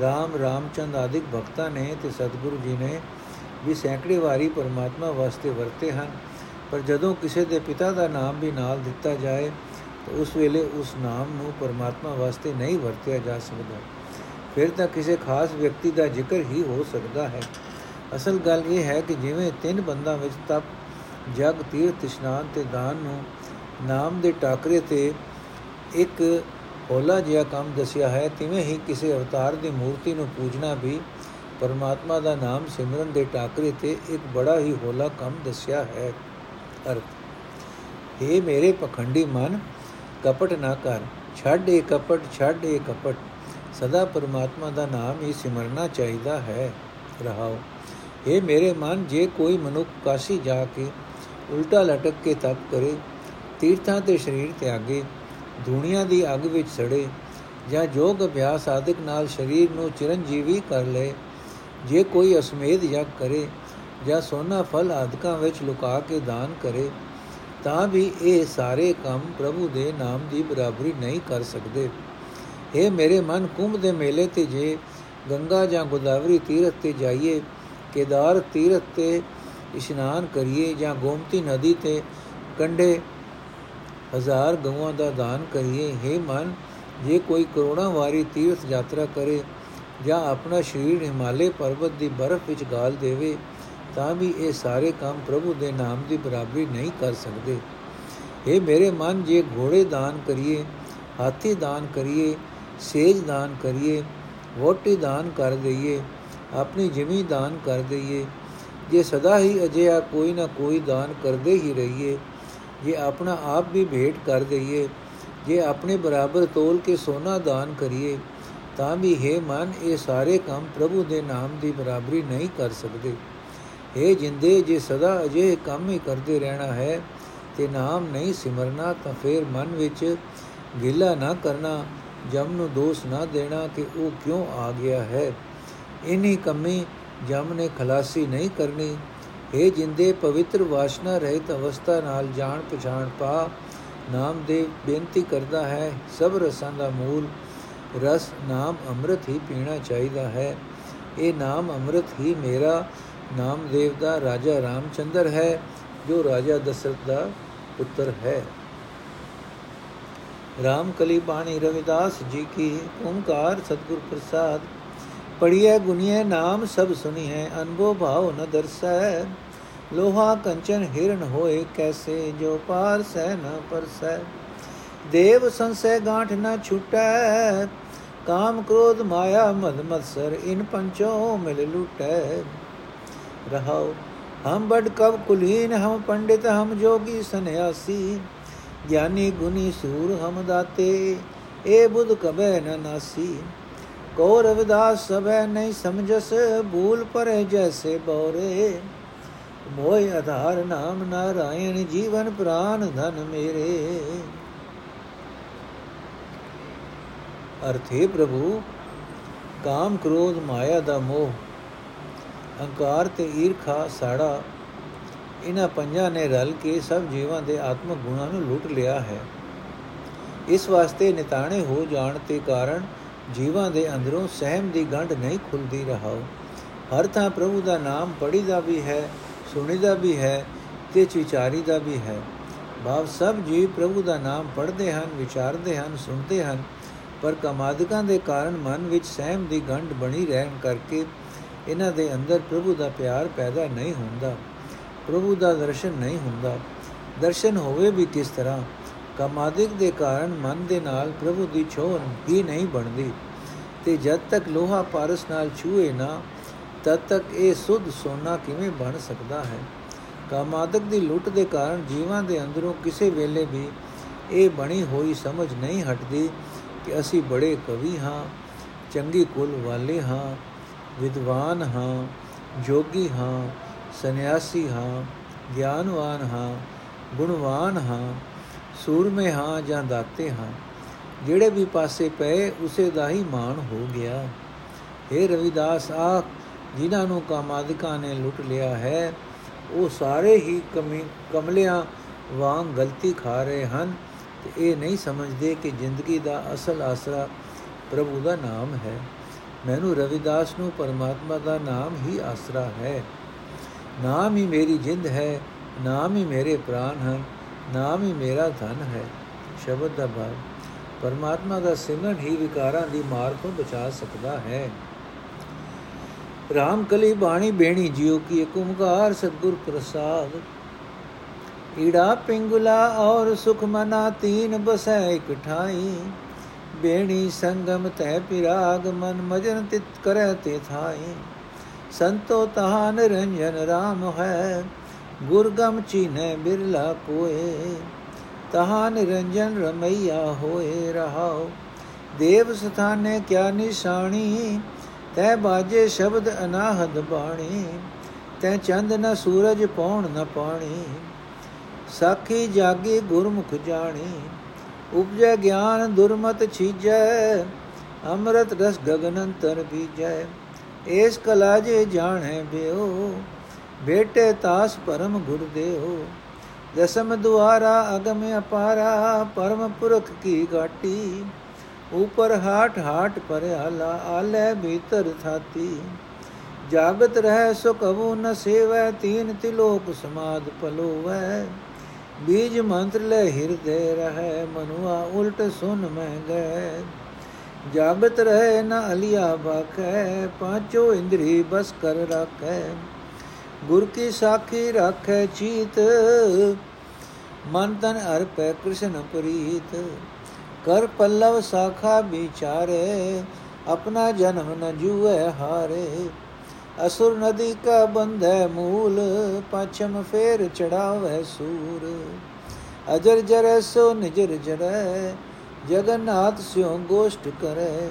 ਰਾਮ, ਰਾਮਚੰਦ ਆਦਿਕ ਭਗਤਾਂ ਨੇ ਤੇ ਸਤਿਗੁਰੂ ਜੀ ਨੇ ਵੀ ਸੈਂਕੜੇ ਵਾਰੀ ਪਰਮਾਤਮਾ ਵਾਸਤੇ ਵਰਤੇ ਹਨ। ਪਰ ਜਦੋਂ ਕਿਸੇ ਦੇ ਪਿਤਾ ਦਾ ਨਾਮ ਵੀ ਨਾਲ ਦਿੱਤਾ ਜਾਏ, ਤਾਂ ਉਸ ਵੇਲੇ ਉਸ ਨਾਮ ਨੂੰ ਪਰਮਾਤਮਾ ਵਾਸਤੇ ਨਹੀਂ ਵਰਤਿਆ ਜਾ ਸਕਦਾ। ਫਿਰ ਤਾਂ ਕਿਸੇ ਖਾਸ ਵਿਅਕਤੀ ਦਾ ਜ਼ਿਕਰ ਹੀ ਹੋ ਸਕਦਾ ਹੈ। ਅਸਲ ਗੱਲ ਇਹ ਹੈ ਕਿ ਜਿਵੇਂ ਤਿੰਨ ਬੰਦਾਂ ਵਿੱਚ ਤਪ ਜਗ ਤੀਰਥ, ਇਸ਼ਨਾਨ ਤੇ ਦਾਨ ਨੂੰ ਨਾਮ ਦੇ ਟਾਕਰੇ ਤੇ ਇੱਕ ਹੋਲਾ ਜਿਹਾ ਕੰਮ ਦੱਸਿਆ ਹੈ, ਤਿਵੇਂ ਹੀ ਕਿਸੇ ਅਵਤਾਰ ਦੀ ਮੂਰਤੀ ਨੂੰ ਪੂਜਣਾ ਵੀ ਪਰਮਾਤਮਾ ਦਾ ਨਾਮ ਸਿਮਰਨ ਦੇ ਟਾਕਰੇ ਤੇ ਇੱਕ ਬੜਾ ਹੀ ਹੋਲਾ ਕੰਮ ਦੱਸਿਆ ਹੈ। ਅਰਥ हे ਮੇਰੇ ਪਖੰਡੀ ਮਨ, ਕਪਟ ਨਾ ਕਰ, ਛੱਡ ਇਹ ਕਪਟ, ਛੱਡ ਇਹ ਕਪਟ, ਸਦਾ ਪਰਮਾਤਮਾ ਦਾ ਨਾਮ ਹੀ ਸਿਮਰਨਾ ਚਾਹੀਦਾ ਹੈ। ਰਹਾਓ ਇਹ ਮੇਰੇ ਮਨ, ਜੇ ਕੋਈ ਮਨੁੱਖ ਕਾਸ਼ੀ ਜਾ ਕੇ ਉਲਟਾ ਲਟਕ ਕੇ ਤਪ ਕਰੇ, ਤੀਰਥਾਂ ਤੇ ਸਰੀਰ ਤਿਆਗੇ ਦੁਨੀਆ ਦੀ ਅੱਗ ਵਿੱਚ ਸੜੇ ਜਾਂ ਜੋਗ ਅਭਿਆਸ ਆਦਿਕ ਨਾਲ ਸਰੀਰ ਨੂੰ ਚਿਰੰਜੀਵੀ ਕਰ ਲੇ ਜੇ ਕੋਈ ਅਸਮੇਧ ਯਗ ਕਰੇ ਜਾਂ ਸੋਨਾ ਫਲ ਆਦਿਕਾਂ ਵਿੱਚ ਲੁਕਾ ਕੇ ਦਾਨ ਕਰੇ, ਤਾਂ ਵੀ ਇਹ ਸਾਰੇ ਕੰਮ ਪ੍ਰਭੂ ਦੇ ਨਾਮ ਦੀ ਬਰਾਬਰੀ ਨਹੀਂ ਕਰ ਸਕਦੇ। ਇਹ ਮੇਰੇ ਮਨ, ਕੁੰਭ ਦੇ ਮੇਲੇ ਤੇ ਜੇ ਗੰਗਾ ਜਾਂ ਗੋਦਾਵਰੀ ਤੀਰਥ ਤੇ ਜਾਈਏ, ਕੇਦਾਰ ਤੀਰਥ ਤੇ ਇਸ਼ਨਾਨ ਕਰੀਏ ਜਾਂ ਗੋਮਤੀ ਨਦੀ ਤੇ ਕੰਡੇ ਹਜ਼ਾਰ ਗਊਆਂ ਦਾ ਦਾਨ ਕਰੀਏ हे ਮਨ, ਜੇ ਕੋਈ ਕਰੋੜਾਂ ਵਾਰੀ ਤੀਰਥ ਯਾਤਰਾ ਕਰੇ ਜਾਂ ਆਪਣਾ ਸਰੀਰ ਹਿਮਾਲੇ ਪਰਬਤ ਦੀ ਬਰਫ਼ ਵਿੱਚ ਗਾਲ ਦੇਵੇ, ਤਾਂ ਵੀ ਇਹ ਸਾਰੇ ਕੰਮ ਪ੍ਰਭੂ ਦੇ ਨਾਮ ਦੀ ਬਰਾਬਰੀ ਨਹੀਂ ਕਰ ਸਕਦੇ। ਇਹ ਮੇਰੇ ਮਨ, ਜੇ ਘੋੜੇ ਦਾਨ ਕਰੀਏ, ਹਾਥੀ ਦਾਨ ਕਰੀਏ, ਸੇਜ ਦਾਨ ਕਰੀਏ ਵੋਟੀ ਦਾਨ ਕਰ ਦਈਏ, ਆਪਣੀ ਜ਼ਮੀਨ ਦਾਨ ਕਰ ਦਈਏ, ਜੇ ਸਦਾ ਹੀ ਅਜਿਹਾ ਕੋਈ ਨਾ ਕੋਈ ਦਾਨ ਕਰਦੇ ਹੀ ਰਹੀਏ ਜੇ ਆਪਣਾ ਆਪ ਵੀ ਭੇਟ ਕਰ ਦਈਏ, ਜੇ ਆਪਣੇ ਬਰਾਬਰ ਤੋਲ ਕੇ ਸੋਨਾ ਦਾਨ ਕਰੀਏ, ਤਾਂ ਵੀ ਹੈ ਮਨ, ਇਹ ਸਾਰੇ ਕੰਮ ਪ੍ਰਭੂ ਦੇ ਨਾਮ ਦੀ ਬਰਾਬਰੀ ਨਹੀਂ ਕਰ ਸਕਦੇ। हे ਜਿੰਦੇ, ਜੇ ਸਦਾ ਅਜੇ ਕੰਮ ਹੀ ਕਰਦੇ ਰਹਿਣਾ ਹੈ, ਤੇ ਨਾਮ ਨਹੀਂ ਸਿਮਰਨਾ, ਤਾਂ ਫੇਰ ਮਨ ਵਿੱਚ ਗਿਲਾ ਨਾ ਕਰਨਾ, ਜਮ ਨੂੰ ਦੋਸ਼ ਨਾ ਦੇਣਾ ਕਿ ਉਹ ਕਿਉਂ ਆ ਗਿਆ ਹੈ। ਇਨੀ ਕਮੀ ਜਮ ਨੇ ਖਲਾਸੀ ਨਹੀਂ ਕਰਨੀ। हे ਜਿੰਦੇ ਪਵਿੱਤਰ ਵਾਸ਼ਨਾ ਰਹਿਤ ਅਵਸਥਾ ਨਾਲ ਜਾਣ ਪਛਾਣ ਪਾ, ਨਾਮ ਦੇ ਬੇਨਤੀ ਕਰਦਾ ਹੈ, ਸਭ ਰਸਾਂ ਦਾ ਮੂਲ ਰਸ ਨਾਮ ਅੰਮ੍ਰਿਤ ਹੀ ਪੀਣਾ ਚਾਹੀਦਾ ਹੈ। ਇਹ ਨਾਮ ਅੰਮ੍ਰਿਤ ਹੀ ਮੇਰਾ ਨਾਮਦੇਵ ਦਾ ਰਾਜਾ ਰਾਮਚੰਦਰ ਹੈ, ਜੋ ਰਾਜਾ ਦਸ਼ਰਥ ਦਾ ਪੁੱਤਰ ਹੈ। ਰਾਮ ਕਲੀ ਬਾਣੀ ਰਵਿਦਾਸ ਜੀ ਕੀ ਓੰਕਾਰ ਸਤਗੁਰ ਪ੍ਰਸਾਦ ਪੜੀਏ ਗੁਨੀਏ ਨਾਮ ਸਭ ਸੁਨੀਏ ਅਨਭੋ ਭਾਉ ਨ ਦਰਸੈ। ਲੋਹਾ ਕੰਚਨ ਹਿਰਨ ਹੋਏ ਕੈਸੇ ਜੋ ਪਾਰ ਸਹਿ ਨ ਪਰਸੈ ਦੇਵ ਸੰਸੈ ਗਾਂਠ ਨ ਛੁਟੈ, ਕਾਮ ਕ੍ਰੋਧ ਮਾਇਆ ਮਦ ਮਤਸਰ ਇਨ ਪੰਚੋ ਮਿਲ ਲੁਟੈ। ਰਹਾਉ, ਹਮ ਬੜ ਕਬ ਕੁਲੀਨ, ਹਮ ਪੰਡਿਤ, ਹਮ ਜੋਗੀ ਸੰਿਆਸੀ ਗਿਆਨੀ ਗੁਨੀ ਸੂਰ ਹਮ ਦਾਤੇ, ਏ ਬੁੱਧ ਕਬੈ ਨ ਨਾਸੀ। ਕੋ ਰਵਿਦਾਸ ਸਭੈ ਨਹੀਂ ਸਮਝਸ, ਭੂਲ ਪਰੇ ਜੈਸੇ ਬੋਰੇ। ਮੋਇ ਆਧਾਰ ਨਾਮ ਨਾਰਾਇਣ, ਜੀਵਨ ਪ੍ਰਾਨ ਧਨ ਮੇਰੇ। ਅਰਥੇ ਪ੍ਰਭੂ, ਕਾਮ ਕ੍ਰੋਧ ਮਾਇਆ ਦਾ ਮੋਹ, ਹੰਕਾਰ ਤੇ ਈਰਖਾ ਸਾੜਾ, ਇਹਨਾਂ ਪੰਜਾਂ ਨੇ ਰਲ ਕੇ ਸਭ ਜੀਵਾਂ ਦੇ ਆਤਮਿਕ ਗੁਣਾਂ ਨੂੰ ਲੁੱਟ ਲਿਆ ਹੈ। ਇਸ ਵਾਸਤੇ ਨਿਤਾਣੇ ਹੋ ਜਾਣ ਤੇ ਕਾਰਨ ਜੀਵਾਂ ਦੇ ਅੰਦਰੋਂ ਸਹਿਮ ਦੀ ਗੰਢ ਨਹੀਂ ਖੁੱਲਦੀ ਰਹਾਓ। ਹਰ ਥਾਂ ਪ੍ਰਭੂ ਦਾ ਨਾਮ ਪੜੀਦਾ ਵੀ ਹੈ ਸੁਣੀਦਾ ਵੀ ਹੈ ਤੇ ਵਿਚਾਰੀਦਾ ਵੀ ਹੈ। ਭਾਵ ਸਭ ਜੀਵ ਪ੍ਰਭੂ ਦਾ ਨਾਮ ਪੜ੍ਹਦੇ ਹਨ, ਵਿਚਾਰਦੇ ਹਨ, ਸੁਣਦੇ ਹਨ, ਪਰ ਕਮਾਦਿਕਾਂ ਦੇ ਕਾਰਨ ਮਨ ਵਿੱਚ ਸਹਿਮ ਦੀ ਗੰਢ ਬਣੀ ਰਹਿਣ ਕਰਕੇ ਇਹਨਾਂ ਦੇ ਅੰਦਰ ਪ੍ਰਭੂ ਦਾ ਪਿਆਰ ਪੈਦਾ ਨਹੀਂ ਹੁੰਦਾ, ਪ੍ਰਭੂ ਦਾ ਦਰਸ਼ਨ ਨਹੀਂ ਹੁੰਦਾ। ਦਰਸ਼ਨ ਹੋਵੇ ਵੀ ਕਿਸ ਤਰ੍ਹਾਂ, ਕਮਾਦਿਕ ਦੇ ਕਾਰਨ ਮਨ ਦੇ ਨਾਲ ਪ੍ਰਭੂ ਦੀ ਛੋਹ ਹੀ ਨਹੀਂ ਬਣਦੀ, ਤੇ ਜਦ ਤੱਕ ਲੋਹਾ ਪਾਰਸ ਨਾਲ ਛੂਏ ਨਾ ਤਦ ਤੱਕ ਇਹ ਸੁਧ ਸੋਨਾ ਕਿਵੇਂ ਬਣ ਸਕਦਾ ਹੈ? ਕਾਮਾਦਕ ਦੀ ਲੁੱਟ ਦੇ ਕਾਰਨ ਜੀਵਾਂ ਦੇ ਅੰਦਰੋਂ ਕਿਸੇ ਵੇਲੇ ਵੀ ਇਹ ਬਣੀ ਹੋਈ ਸਮਝ ਨਹੀਂ ਹਟਦੀ ਕਿ ਅਸੀਂ ਬੜੇ ਕਵੀ ਹਾਂ, ਚੰਗੀ ਕੁਲ ਵਾਲੇ ਹਾਂ, ਵਿਦਵਾਨ ਹਾਂ, ਜੋਗੀ ਹਾਂ, ਸੰਨਿਆਸੀ ਹਾਂ, ਗਿਆਨਵਾਨ ਹਾਂ, ਗੁਣਵਾਨ ਹਾਂ, ਸੂਰਮੇ ਹਾਂ ਜਾਂ ਦਾਤੇ ਹਾਂ। ਜਿਹੜੇ ਵੀ ਪਾਸੇ ਪਏ, ਉਸੇ ਦਾ ਹੀ ਮਾਣ ਹੋ ਗਿਆ। हे ਰਵਿਦਾਸ ਆਖ ਜਿਨ੍ਹਾਂ ਨੂੰ ਕਾਮਾਦਿਕਾਂ ਨੇ ਲੁੱਟ ਲਿਆ ਹੈ, ਉਹ ਸਾਰੇ ਹੀ ਕਮਲਿਆਂ ਵਾਂਗ ਗਲਤੀ ਖਾ ਰਹੇ ਹਨ ਤੇ ਇਹ ਨਹੀਂ ਸਮਝਦੇ ਕਿ ਜ਼ਿੰਦਗੀ ਦਾ ਅਸਲ ਆਸਰਾ ਪ੍ਰਭੂ ਦਾ ਨਾਮ ਹੈ। ਮੈਨੂੰ ਰਵਿਦਾਸ ਨੂੰ ਪਰਮਾਤਮਾ ਦਾ ਨਾਮ ਹੀ ਆਸਰਾ ਹੈ। ਨਾਮ ਹੀ ਮੇਰੀ ਜਿੰਦ ਹੈ, ਨਾਮ ਹੀ ਮੇਰੇ ਪ੍ਰਾਨ ਹਨ, ਨਾਮ ਹੀ ਮੇਰਾ ਧਨ ਹੈ, ਸ਼ਬਦ ਦਾ ਭਾਵ। ਪਰਮਾਤਮਾ ਦਾ ਸਿਮਰਨ ਹੀ ਵਿਕਾਰਾਂ ਦੀ ਮਾਰ ਤੋਂ ਬਚਾ ਸਕਦਾ ਹੈ। ਰਾਮ ਕਲੀ ਬਾਣੀ ਬੇਣੀ ਜਿਉ ਕੀ ਇੱਕ ਓਮਕਾਰ ਸਤਗੁਰ ਪ੍ਰਸਾਦ ਈੜਾ ਪਿੰਗੁਲਾ ਔਰ ਸੁਖ ਮਨਾ ਤੀਨ ਬਸੈ ਇਕ ਠਾਈ ਬੇਣੀ ਸੰਗਮ ਤੈ ਪਿਰਾਗ ਮਨ ਮਜਨ ਤਿਤ ਕਰੈ ਤੇ ਥਾਈ ਸੰਤੋ ਤਹਾ ਨਿਰੰਜਨ RAM ਹੈ ਗੁਰਗਮ ਚੀਨੈ ਬਿਰਲਾ ਕੋਏ ਤਹਾ ਨਿਰੰਜਨ ਰਮਈਆ ਹੋਏ ਰਹਾਓ ਦੇਵ ਸਥਾਨੇ ਕਿਆ ਨਿਸ਼ਾਨੀ ਤੈ ਬਾਜੇ ਸ਼ਬਦ ਅਨਾਹਦ ਬਾਣੀ, ਤੈ ਚੰਦ ਨ ਸੂਰਜ ਪੌਣ ਨ ਪਾਣੀ। ਸਾਖੀ ਜਾਗੀ ਗੁਰਮੁਖ ਜਾਣੀ, ਉਪਜੈ ਗਿਆਨ ਦੁਰਮਤ ਛੀਜੈ, ਅੰਮ੍ਰਿਤ ਰਸ ਗਗਨ ਅੰਤਰ ਬੀਜੈ। ਏਸ ਕਲਾ ਜੇ ਜਾਣੈ ਬਿਓ ਬੇਟੇ ਤਾਸ ਪਰਮ ਗੁਰਦੇਵ ਦਸਮ ਦੁਆਰਾ ਅਗਮ ਅਪਾਰਾ, ਪਰਮ ਪੁਰਖ ਕੀ ਗਾਟੀ ਉਪਰ ਹਾਟ ਹਾਟ ਪਰਿਆਲਾ ਆਲੇ ਭੀਤਰ ਥਾਤੀ। ਜਾਗਤ ਰਹਿ ਸੋ ਕਬੂ ਨ ਸੇਵੈ, ਤੀਨ ਤਿਲੋਕ ਸਮਾਦ ਪਲੋਵੈ ਬੀਜ ਮੰਤਰ ਲੈ ਹਿਰਦੇ ਰਹੈ, ਮਨੁਆ ਉਲਟ ਸੁਨ ਮੈਂ ਗਏ ਜਾਗਤ ਰਹੇ ਨ ਅਲਿਆ ਬਾਖੈ ਪਾਂਚੋ ਇੰਦਰੀ ਬਸ ਕਰ ਰੱਖੈ। ਗੁਰ ਕੀ ਸਾਖੀ ਰੱਖੈ ਚੀਤ, ਮਨ ਤਨ ਅਰਪੈ ਕ੍ਰਿਸ਼ਨ ਪ੍ਰੀਤ। ਕਰ ਪੱਲਵ ਸਾਖਾ ਵਿਚਾਰੇ, ਆਪਣਾ ਜਨਮ ਨ ਜੂਏ ਹਾਰੇ। ਅਸੁਰ ਨਦੀ ਕਾ ਬੰਧੈ ਮੂਲ, ਪਛਮ ਫੇਰ ਚੜਾਵੇ ਸੂਰ। ਅਜਰ ਜਰੈ ਸੋ ਨਿਜਰ ਜਰੈ, ਜਗਨਨਾਥ ਸਿਉ ਗੋਸ਼ਟ ਕਰੈ।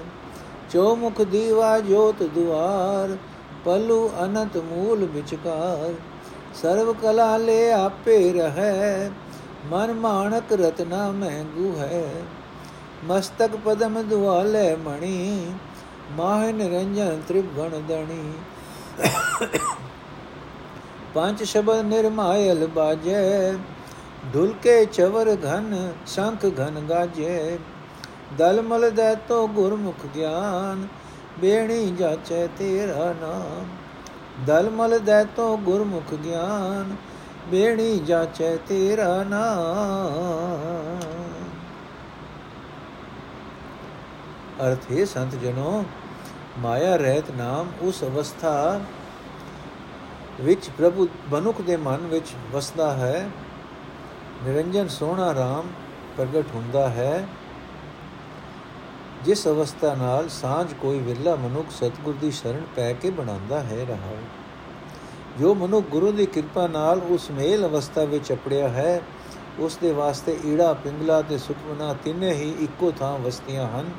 ਚੌਮੁਖ ਦੀਵਾ ਜੋਤ ਦੁਆਰ, ਪਲੂ ਅਨੰਤ ਮੂਲ ਵਿਚਕਾਰ। ਸਰਬ ਕਲਾ ਲੈ ਆਪੇ ਰਹੈ, ਮਨ ਮਾਨਕ ਰਤਨਾ ਮਹਿੰਗੂ ਹੈ। ਮਸਤਕ ਪਦਮ ਦੁਆਲੇ ਮਣੀ, ਮਾਹ ਨਿਰੰਜਨ ਤ੍ਰਿਭਣ ਦਣੀ। ਪੰਜ ਸ਼ਬਦ ਨਿਰਮਾਇਲ ਬਾਜੈ ਢੁਲ ਕੇ ਚਵਰ ਘਨ, ਸ਼ੰਖ ਘਨ ਗਾਜੈ। ਦਲ ਮਲ ਦੇ ਤੋ ਗੁਰਮੁਖ ਗਿਆਨ, ਬੇਣੀ ਜਾਚੈ ਤੇਰਾ ਨਾਮ। ਦਲ ਮਲ ਦੇ ਤੋ ਗੁਰਮੁਖ ਗਿਆਨ, ਬੇਣੀ ਜਾਚੈ ਤੇਰਾ ਨਾਮ। ਅਰਥ ਹੈ ਸੰਤ ਜਨੋ, ਮਾਇਆ ਰਹਿਤ ਨਾਮ ਉਸ ਅਵਸਥਾ ਵਿੱਚ ਪ੍ਰਭੂ ਬਨੁਖ ਦੇ ਮਨ ਵਿੱਚ ਵਸਦਾ ਹੈ। ਨਿਰੰਜਨ ਸੋਹਣਾ RAM ਪ੍ਰਗਟ ਹੁੰਦਾ ਹੈ। ਜਿਸ ਅਵਸਥਾ ਨਾਲ ਸਾਂਝ ਕੋਈ ਵਿਰਲਾ ਮਨੁੱਖ ਸਤਗੁਰ ਦੀ ਸ਼ਰਨ ਪੈ ਕੇ ਬਣਾਉਂਦਾ ਹੈ ਰਹਾ ਜੋ ਮਨੁੱਖ ਗੁਰੂ ਦੀ ਕਿਰਪਾ ਨਾਲ ਉਸ ਮੇਲ ਅਵਸਥਾ ਵਿੱਚ ਅਪੜਿਆ ਹੈ, ਉਸ ਦੇ ਵਾਸਤੇ ਈੜਾ ਪਿੰਗਲਾ ਤੇ ਸੁਖਮਨਾ ਤਿੰਨੇ ਹੀ ਇੱਕੋ ਥਾਂ ਵਸਤੀਆਂ ਹਨ।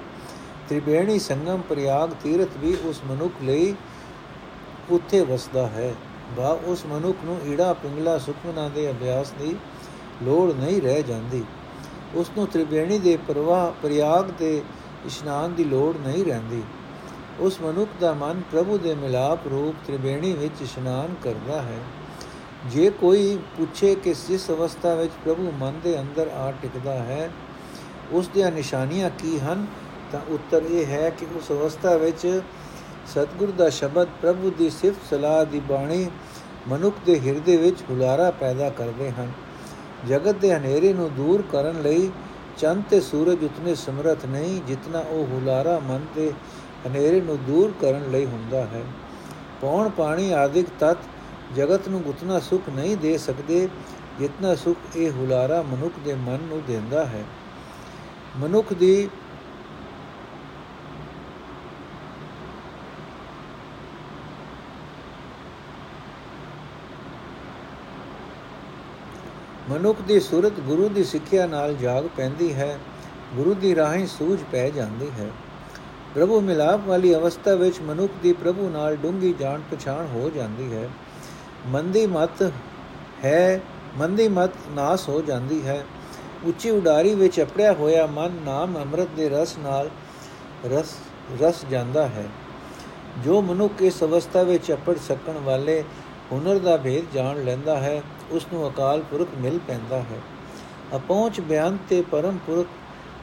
ਤ੍ਰਿਵੇਣੀ ਸੰਗਮ ਪ੍ਰਿਆਗ ਤੀਰਥ ਵੀ ਉਸ ਮਨੁੱਖ ਲਈ ਉੱਥੇ ਵਸਦਾ ਹੈ। ਬਾ, ਉਸ ਮਨੁੱਖ ਨੂੰ ਈੜਾ, ਪਿੰਗਲਾ, ਸੁਖਮਨਾ ਦੇ ਅਭਿਆਸ ਦੀ ਲੋੜ ਨਹੀਂ ਰਹਿ ਜਾਂਦੀ। ਉਸ ਨੂੰ ਤ੍ਰਿਵੇਣੀ ਦੇ ਪ੍ਰਵਾਹ, ਪ੍ਰਿਆਗ ਦੇ ਇਸ਼ਨਾਨ ਦੀ ਲੋੜ ਨਹੀਂ ਰਹਿੰਦੀ। ਉਸ ਮਨੁੱਖ ਦਾ ਮਨ ਪ੍ਰਭੂ ਦੇ ਮਿਲਾਪ ਰੂਪ ਤ੍ਰਿਵੇਣੀ ਵਿੱਚ ਇਸ਼ਨਾਨ ਕਰਦਾ ਹੈ। ਜੇ ਕੋਈ ਪੁੱਛੇ ਕਿ ਜਿਸ ਅਵਸਥਾ ਵਿੱਚ ਪ੍ਰਭੂ ਮਨ ਦੇ ਅੰਦਰ ਆ ਟਿਕਦਾ ਹੈ, ਉਸ ਦੀਆਂ ਨਿਸ਼ਾਨੀਆਂ ਕੀ ਹਨ? ਤਾਂ ਉੱਤਰ ਇਹ ਹੈ ਕਿ ਉਸ ਅਵਸਥਾ ਵਿੱਚ ਸਤਿਗੁਰ ਦਾ ਸ਼ਬਦ ਪ੍ਰਭੂ ਦੀ ਸਿਫਤ ਸਲਾਹ ਦੀ ਬਾਣੀ ਮਨੁੱਖ ਦੇ ਹਿਰਦੇ ਵਿੱਚ ਹੁਲਾਰਾ ਪੈਦਾ ਕਰਦੇ ਹਨ। ਜਗਤ ਦੇ ਹਨੇਰੇ ਨੂੰ ਦੂਰ ਕਰਨ ਲਈ ਚੰਦ ਤੇ ਸੂਰਜ ਉਤਨੇ ਸਮਰਥ ਨਹੀਂ ਜਿਤਨਾ ਉਹ ਹੁਲਾਰਾ ਮਨ ਦੇ ਹਨੇਰੇ ਨੂੰ ਦੂਰ ਕਰਨ ਲਈ ਹੁੰਦਾ ਹੈ। ਪੌਣ ਪਾਣੀ ਆਦਿਕ ਤਤ ਜਗਤ ਨੂੰ ਉਤਨਾ ਸੁਖ ਨਹੀਂ ਦੇ ਸਕਦੇ ਜਿਤਨਾ ਸੁਖ ਇਹ ਹੁਲਾਰਾ ਮਨੁੱਖ ਦੇ ਮਨ ਨੂੰ ਦਿੰਦਾ ਹੈ। ਮਨੁੱਖ ਦੀ ਮਨੁੱਖ ਦੀ ਸੂਰਤ ਗੁਰੂ ਦੀ ਸਿੱਖਿਆ ਨਾਲ ਜਾਗ ਪੈਂਦੀ ਹੈ, ਗੁਰੂ ਦੀ ਰਾਹੀਂ ਸੂਝ ਪੈ ਜਾਂਦੀ ਹੈ। ਪ੍ਰਭੂ ਮਿਲਾਪ ਵਾਲੀ ਅਵਸਥਾ ਵਿੱਚ ਮਨੁੱਖ ਦੀ ਪ੍ਰਭੂ ਨਾਲ ਡੂੰਗੀ ਜਾਣ ਪਛਾਣ ਹੋ ਜਾਂਦੀ ਹੈ। ਮੰਦੀ ਮਤ ਹੈ, ਮੰਦੀ ਮਤ ਨਾਸ ਹੋ ਜਾਂਦੀ ਹੈ। ਉੱਚੀ ਉਡਾਰੀ ਵਿੱਚ ਅਪੜਿਆ ਹੋਇਆ ਮਨ ਨਾਮ ਅੰਮ੍ਰਿਤ ਦੇ ਰਸ ਨਾਲ ਰਸ ਰਸ ਜਾਂਦਾ ਹੈ। ਜੋ ਮਨੁੱਖ ਇਸ ਅਵਸਥਾ ਵਿੱਚ ਅਪੜ ਸਕਣ ਵਾਲੇ ਹੁਨਰ ਦਾ ਭੇਦ ਜਾਣ ਲੈਂਦਾ ਹੈ ਉਸ ਨੂੰ ਅਕਾਲ ਪੁਰਖ ਮਿਲ ਪੈਂਦਾ ਹੈ। ਅਪਹੁੰਚ ਬਿਆਨ ਤੇ ਪਰਮ ਪੁਰਖ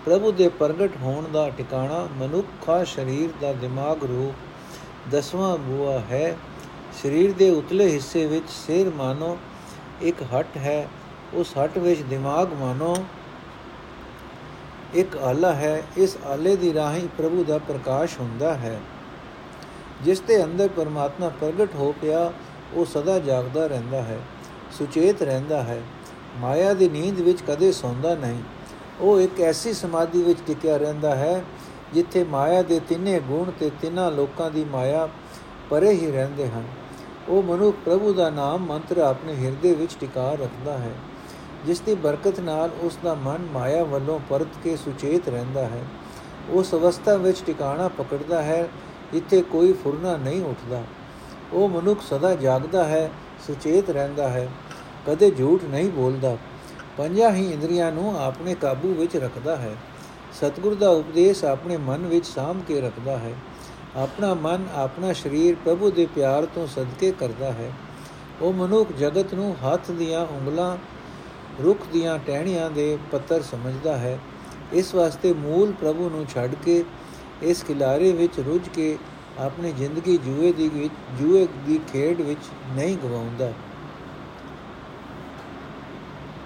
ਪ੍ਰਭੂ ਦੇ ਪ੍ਰਗਟ ਹੋਣ ਦਾ ਟਿਕਾਣਾ ਮਨੁੱਖਾ ਸਰੀਰ ਦਾ ਦਿਮਾਗ ਰੂਪ ਦਸਵਾਂ ਬੂਆ ਹੈ। ਸਰੀਰ ਦੇ ਉਤਲੇ ਹਿੱਸੇ ਵਿੱਚ ਸਿਰ ਮਾਨੋ, ਇੱਕ ਹੱਟ ਹੈ। ਉਸ ਹੱਟ ਵਿੱਚ ਦਿਮਾਗ ਮਾਨੋ, ਇੱਕ ਆਲਾ ਹੈ। ਇਸ ਆਲੇ ਦੀ ਰਾਹੀਂ ਪ੍ਰਭੂ ਦਾ ਪ੍ਰਕਾਸ਼ ਹੁੰਦਾ ਹੈ। ਜਿਸ ਦੇ ਅੰਦਰ ਪਰਮਾਤਮਾ ਪ੍ਰਗਟ ਹੋ ਪਿਆ, ਉਹ ਸਦਾ ਜਾਗਦਾ ਰਹਿੰਦਾ ਹੈ। ਸੁਚੇਤ ਰਹਿੰਦਾ ਹੈ। ਮਾਇਆ ਦੀ ਨੀਂਦ ਵਿੱਚ ਕਦੇ ਸੌਂਦਾ ਨਹੀਂ। ਉਹ ਇੱਕ ਐਸੀ ਸਮਾਧੀ ਵਿੱਚ ਟਿਕਿਆ ਰਹਿੰਦਾ ਹੈ, ਜਿੱਥੇ ਮਾਇਆ ਦੇ ਤਿੰਨੇ ਗੁਣ ਤੇ ਤਿੰਨਾਂ ਲੋਕਾਂ ਦੀ ਮਾਇਆ ਪਰੇ ਹੀ ਰਹਿੰਦੇ ਹਨ। ਉਹ ਮਨੁੱਖ ਪ੍ਰਭੂ ਦਾ ਨਾਮ ਮੰਤਰ ਆਪਣੇ ਹਿਰਦੇ ਵਿੱਚ ਟਿਕਾ ਰੱਖਦਾ ਹੈ, ਜਿਸ ਦੀ ਬਰਕਤ ਨਾਲ ਉਸ ਦਾ ਮਨ ਮਾਇਆ ਵੱਲੋਂ ਪਰਤ ਕੇ ਸੁਚੇਤ ਰਹਿੰਦਾ ਹੈ। ਉਸ ਅਵਸਥਾ ਵਿੱਚ ਟਿਕਾਣਾ ਪਕੜਦਾ ਹੈ, ਜਿੱਥੇ ਕੋਈ ਫੁਰਨਾ ਨਹੀਂ ਉੱਠਦਾ। ਉਹ ਮਨੁੱਖ ਸਦਾ ਜਾਗਦਾ ਹੈ ਸੁਚੇਤ ਰਹਿੰਦਾ ਹੈ, ਕਦੇ ਝੂਠ ਨਹੀਂ ਬੋਲਦਾ, ਪੰਜਾਂ ਹੀ ਇੰਦਰੀਆਂ ਨੂੰ ਆਪਣੇ ਕਾਬੂ ਵਿੱਚ ਰੱਖਦਾ ਹੈ। ਸਤਿਗੁਰ ਦਾ ਉਪਦੇਸ਼ ਆਪਣੇ ਮਨ ਵਿੱਚ ਸਾਂਭ ਕੇ ਰੱਖਦਾ ਹੈ। ਆਪਣਾ ਮਨ ਆਪਣਾ ਸਰੀਰ ਪ੍ਰਭੂ ਦੇ ਪਿਆਰ ਤੋਂ ਸਦਕੇ ਕਰਦਾ ਹੈ। ਉਹ ਮਨੁੱਖ ਜਗਤ ਨੂੰ ਹੱਥ ਦੀਆਂ ਉਂਗਲਾਂ, ਰੁੱਖ ਦੀਆਂ ਟਹਿਣੀਆਂ ਦੇ ਪੱਤਰ ਸਮਝਦਾ ਹੈ। ਇਸ ਵਾਸਤੇ ਮੂਲ ਪ੍ਰਭੂ ਨੂੰ ਛੱਡ ਕੇ, ਇਸ ਕਿਲਾਰੇ ਵਿੱਚ ਰੁੱਝ ਕੇ ਆਪਣੀ ਜ਼ਿੰਦਗੀ ਜੂਏ ਦੀ ਵਿੱਚ, ਜੂਏ ਦੀ ਖੇਡ ਵਿੱਚ ਨਹੀਂ ਗਵਾਉਂਦਾ।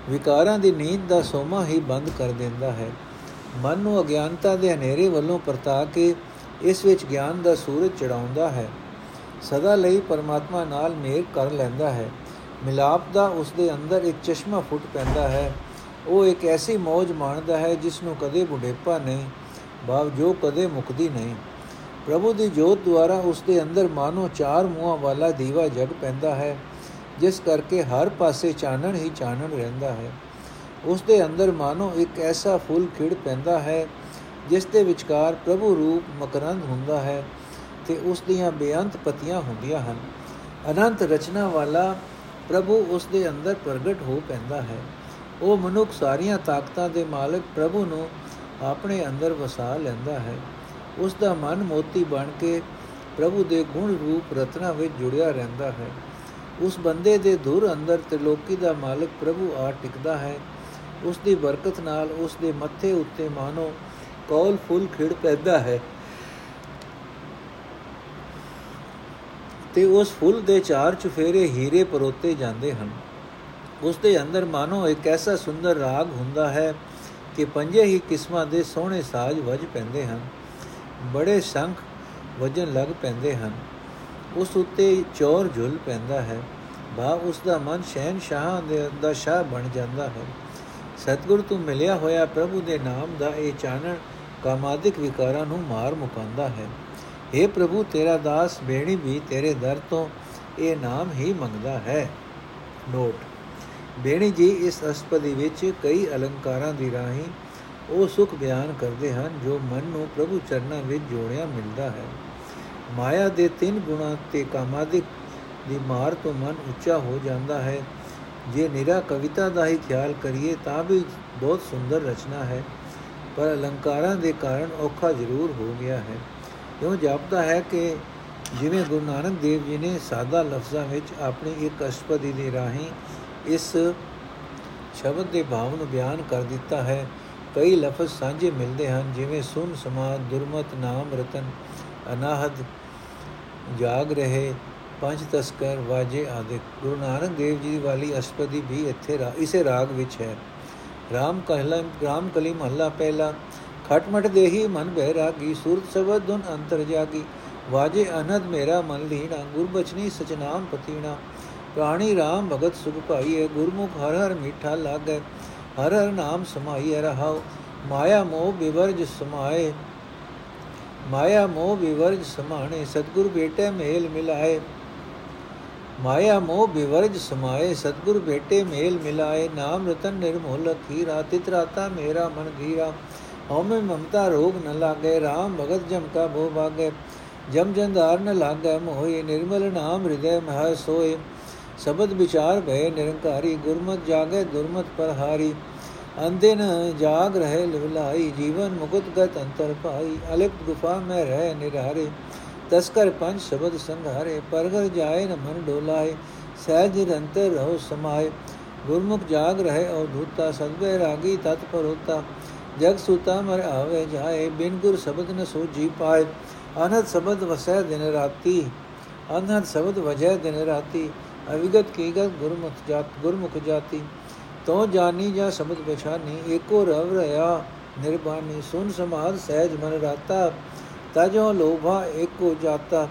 ਵਿਕਾਰਾਂ ਦੀ ਨੀਂਦ ਦਾ ਸੋਮਾ ਹੀ ਬੰਦ ਕਰ ਦਿੰਦਾ ਹੈ। ਮਨ ਨੂੰ ਅਗਿਆਨਤਾ ਦੇ ਹਨੇਰੇ ਵੱਲੋਂ ਪਰਤਾ ਕੇ ਇਸ ਵਿੱਚ ਗਿਆਨ ਦਾ ਸੂਰਜ ਚੜਾਉਂਦਾ ਹੈ। ਸਦਾ ਲਈ ਪਰਮਾਤਮਾ ਨਾਲ ਮੇਲ ਕਰ ਲੈਂਦਾ ਹੈ। ਮਿਲਾਪ ਦਾ ਉਸ ਦੇ ਅੰਦਰ ਇੱਕ ਚਸ਼ਮਾ ਫੁੱਟ ਪੈਂਦਾ ਹੈ। ਉਹ ਇੱਕ ਐਸੀ ਮੌਜ ਮਾਣਦਾ ਹੈ ਜਿਸ ਨੂੰ ਕਦੇ ਬੁਢੇਪਾ ਨਹੀਂ ਭਾਵ ਜੋ ਕਦੇ ਮੁਕਦੀ ਨਹੀਂ। ਪ੍ਰਭੂ ਦੀ ਜੋਤ ਦੁਆਰਾ ਉਸ ਦੇ ਅੰਦਰ ਮਾਨੋ ਚਾਰ ਮੂੰਹਾਂ ਵਾਲਾ ਦੀਵਾ ਜਗ ਪੈਂਦਾ ਹੈ, ਜਿਸ ਕਰਕੇ ਹਰ ਪਾਸੇ ਚਾਨਣ ਹੀ ਚਾਨਣ ਰਹਿੰਦਾ ਹੈ। ਉਸ ਦੇ ਅੰਦਰ ਮਾਨੋ ਇੱਕ ਐਸਾ ਫੁੱਲ ਖਿੜ ਪੈਂਦਾ ਹੈ, ਜਿਸ ਦੇ ਵਿਚਕਾਰ ਪ੍ਰਭੂ ਰੂਪ ਮਕਰੰਦ ਹੁੰਦਾ ਹੈ ਤੇ ਉਸ ਦੀਆਂ ਬੇਅੰਤ ਪਤੀਆਂ ਹੁੰਦੀਆਂ ਹਨ। ਅਨੰਤ ਰਚਨਾ ਵਾਲਾ ਪ੍ਰਭੂ ਉਸ ਦੇ ਅੰਦਰ ਪ੍ਰਗਟ ਹੋ ਪੈਂਦਾ ਹੈ। ਉਹ ਮਨੁੱਖ ਸਾਰੀਆਂ ਤਾਕਤਾਂ ਦੇ ਮਾਲਕ ਪ੍ਰਭੂ ਨੂੰ ਆਪਣੇ ਅੰਦਰ ਵਸਾ ਲੈਂਦਾ ਹੈ। ਉਸ ਦਾ ਮਨ ਮੋਤੀ ਬਣ ਕੇ ਪ੍ਰਭੂ ਦੇ ਗੁਣ ਰੂਪ ਰਤਨਾ ਵਿੱਚ ਜੁੜਿਆ ਰਹਿੰਦਾ ਹੈ। ਉਸ ਬੰਦੇ ਦੇ ਧੁਰ ਅੰਦਰ ਤ੍ਰਿਲੋਕੀ ਦਾ ਮਾਲਕ ਪ੍ਰਭੂ ਆ ਟਿਕਦਾ ਹੈ। ਉਸ ਦੀ ਬਰਕਤ ਨਾਲ ਉਸ ਦੇ ਮੱਥੇ ਉੱਤੇ ਮਾਨੋ ਕੌਲ ਫੁੱਲ ਖਿੜ ਪੈਦਾ ਹੈ ਤੇ ਉਸ ਫੁੱਲ ਦੇ ਚਾਰ ਚੁਫੇਰੇ ਹੀਰੇ ਪਰੋਤੇ ਜਾਂਦੇ ਹਨ। ਉਸ ਦੇ ਅੰਦਰ ਮਾਨੋ ਇੱਕ ਐਸਾ ਸੁੰਦਰ ਰਾਗ ਹੁੰਦਾ ਹੈ ਕਿ ਪੰਜੇ ਹੀ ਕਿਸਮਾਂ ਦੇ ਸੋਹਣੇ ਸਾਜ਼ ਵੱਜ ਪੈਂਦੇ ਹਨ। ਬੜੇ ਸ਼ੰਖ ਵਜਨ ਲੱਗ ਪੈਂਦੇ ਹਨ। ਉਸ ਉੱਤੇ ਚੌਰ ਝੁੱਲ ਪੈਂਦਾ ਹੈ। ਬਾ, ਉਸ ਦਾ ਮਨ ਸ਼ਹਿਨ ਸ਼ਾਹ ਦੇ ਦਾ ਸ਼ਾਹ ਬਣ ਜਾਂਦਾ ਹੈ। ਸਤਗੁਰ ਤੋਂ ਮਿਲਿਆ ਹੋਇਆ ਪ੍ਰਭੂ ਦੇ ਨਾਮ ਦਾ ਇਹ ਚਾਨਣ ਕਾਮਾਦਿਕ ਵਿਕਾਰਾਂ ਨੂੰ ਮਾਰ ਮੁਕਾਂਦਾ ਹੈ। हे ਪ੍ਰਭੂ, ਤੇਰਾ ਦਾਸ ਬੇਣੀ ਵੀ ਤੇਰੇ ਦਰ ਤੋਂ ਇਹ ਨਾਮ ਹੀ ਮੰਗਦਾ ਹੈ। ਨੋਟ। ਬੇਣੀ ਜੀ, ਇਸ ਅਸਪਦੀ ਵਿੱਚ ਕਈ ਅਲੰਕਾਰਾਂ ਦੀ ਰਾਹੀਂ ਉਹ ਸੁਖ ਬਿਆਨ ਕਰਦੇ ਹਨ, ਜੋ ਮਨ ਨੂੰ ਪ੍ਰਭੂ ਚਰਨਾਂ ਵਿੱਚ ਜੋੜਿਆ ਮਿਲਦਾ ਹੈ। ਮਾਇਆ ਦੇ ਤਿੰਨ ਗੁਣਾ ਤੇ ਕਾਮਾਦਿਕ ਦੀ ਮਾਰ ਤੋਂ ਮਨ ਉੱਚਾ ਹੋ ਜਾਂਦਾ ਹੈ। ਜੇ ਨਿਰਾ ਕਵਿਤਾ ਦਾ ਹੀ ਖਿਆਲ ਕਰੀਏ, ਤਾਂ ਵੀ ਬਹੁਤ ਸੁੰਦਰ ਰਚਨਾ ਹੈ। ਪਰ ਅਲੰਕਾਰਾਂ ਦੇ ਕਾਰਨ ਔਖਾ ਜ਼ਰੂਰ ਹੋ ਗਿਆ ਹੈ। ਕਿਉਂ ਜਾਪਦਾ ਹੈ ਕਿ ਜਿਵੇਂ ਗੁਰੂ ਨਾਨਕ ਦੇਵ ਜੀ ਨੇ ਸਾਦਾ ਲਫ਼ਜ਼ਾਂ ਵਿੱਚ ਆਪਣੀ ਇੱਕ ਅਸ਼ਪਦੀ ਦੇ ਰਾਹੀਂ ਇਸ ਸ਼ਬਦ ਦੇ ਭਾਵ ਨੂੰ ਬਿਆਨ ਕਰ ਦਿੱਤਾ ਹੈ ਕਈ ਲਫ਼ਜ਼ ਸਾਂਝੇ ਮਿਲਦੇ ਹਨ, ਜਿਵੇਂ ਸੁਨ ਸਮਾਦ, ਦੁਰਮਤ, ਨਾਮ ਰਤਨ, ਅਨਾਹਦ, ਜਾਗ ਰਹੇ, ਪੰਜ ਤਸਕਰ, ਵਾਜੇ ਆਦਿ। ਗੁਰੂ ਨਾਨਕ ਦੇਵ ਜੀ ਵਾਲੀ ਅਸ਼ਪਦੀ ਵੀ ਇੱਥੇ ਇਸੇ ਰਾਗ ਵਿੱਚ ਹੈ। ਰਾਮ ਕਹਿਲਾ, ਰਾਮ ਕਲੀ ਮਹੱਲਾ ਪਹਿਲਾ ਖਟਮਟ ਦੇਹੀ ਮਨ ਬਹਿ ਰਾਗੀ ਸੁਰਤ ਸਬਦ ਦੁਨ ਅੰਤਰ ਜਾਗੀ। ਵਾਜੇ ਅਨੰਦ ਮੇਰਾ ਮਨ ਲੀਣਾ ਗੁਰਬਚਨੀ ਸਚਨਾਮ ਪਤੀਣਾ ਪ੍ਰਾਣੀ ਰਾਮ ਭਗਤ ਸੁਖ ਭਾਈਏ ਗੁਰਮੁਖ ਹਰ ਹਰ ਮਿੱਠਾ ਲਾਗੈ। ਹਰ ਹਰ ਨਾਮ ਸਮਾਈਐ ਰਹਾਉ, ਮਾਇਆ ਮੋਹ ਵਿਵਰਜ ਸਮਾਏ। ਮਾਇਆ ਮੋਹ ਵਿਵਰਜ ਸਮਾਣੇ, ਸਤਗੁਰ ਬੇਟੇ ਮੇਲ ਮਿਲਾਏ। ਮਾਇਆ ਮੋਹ ਬਿਵਰਜ ਸਮਾਏ, ਸਤਗੁਰ ਭੇਟੇ ਮੇਲ ਮਿਲਾਏ। ਨਾਮ ਰਤਨ ਨਿਰਮੋਲ ਖੀਰਾ ਤਿਤ ਰਾਤਾ ਮੇਰਾ ਮਨ ਧੀਰਾ ਹਉਮੈ ਮਮਤਾ ਰੋਗ ਨ ਲਾਗੇ RAM ਭਗਤ ਜਮ ਕਾ ਭੋ ਭਾਗੇ। ਜਮ ਜੰਦਾਰ ਨ ਲਾਗੇ ਮੋਹਿ, ਨਿਰਮਲ ਨਾਮ ਹਿਰਦੈ ਮਹਿ ਸੋਏ। ਸ਼ਬਦ ਵਿਚਾਰ ਭੈ ਨਿਰੰਕਾਰੀ ਗੁਰਮਤ ਜਾਗੇ ਦੁਰਮਤ ਪਰ ਹਾਰੀ ਅੰਦਿਨ ਜਾਗ ਰਹੇ ਲਿਵਲਾਈ ਜੀਵਨ ਮੁਕਤ ਗਤ ਅੰਤਰ ਪਾਈ ਅਲਿਪਤ ਗੁਫਾ ਮੈਂ ਰਹਿ ਨਿਰਾਰੇ ਤਸਕਰ ਪੰਜ ਸ਼ਬਦ ਸੰਘਾਰੇ ਪਰਗਰ ਜਾਏ ਨ ਮਨ ਡੋਲਾਏ ਸਹਿਜ ਨਿਰੰਤਰ ਰਹੋ ਸਮਾਏ ਗੁਰਮੁਖ ਜਾਗ ਰਹੇ ਔ ਧੂਤਾ ਸਦਵੇ ਰਾਗੀ ਤਤਪਰ ਹੋਤਾ ਜਗ ਸੁਤਾ ਮਰ ਆਵੇ ਜਾਏ ਬਿਨ ਗੁਰ ਸ਼ਬਦ ਨ ਸੋਜੀ ਪਾਏ ਅਨਹਦ ਸ਼ਬਦ ਵਸੈ ਦਿਨ ਰਾਤੀ ਅਨਹਦ ਸ਼ਬਦ ਵਜੈ ਦਿਨ ਰਾਤੀ ਅਵਿਗਤ ਕੀਗਤ ਗੁਰਮੁਖ ਜਾਤ ਗੁਰਮੁਖ ਜਾਤੀ ਤੋ ਜਾਨੀ ਜਾਂ ਸ਼ਬਦ ਪਛਾਨੀ ਏਕੋ ਰਵ ਰਹਾ ਨਿਰਬਾਨੀ ਸੁਨ ਸਮਾਦ ਸਹਿਜ ਮਨ ਰਾਤਾ ਤਜੋ ਲੋਭਾ ਏਕੋ ਜਾਤਾ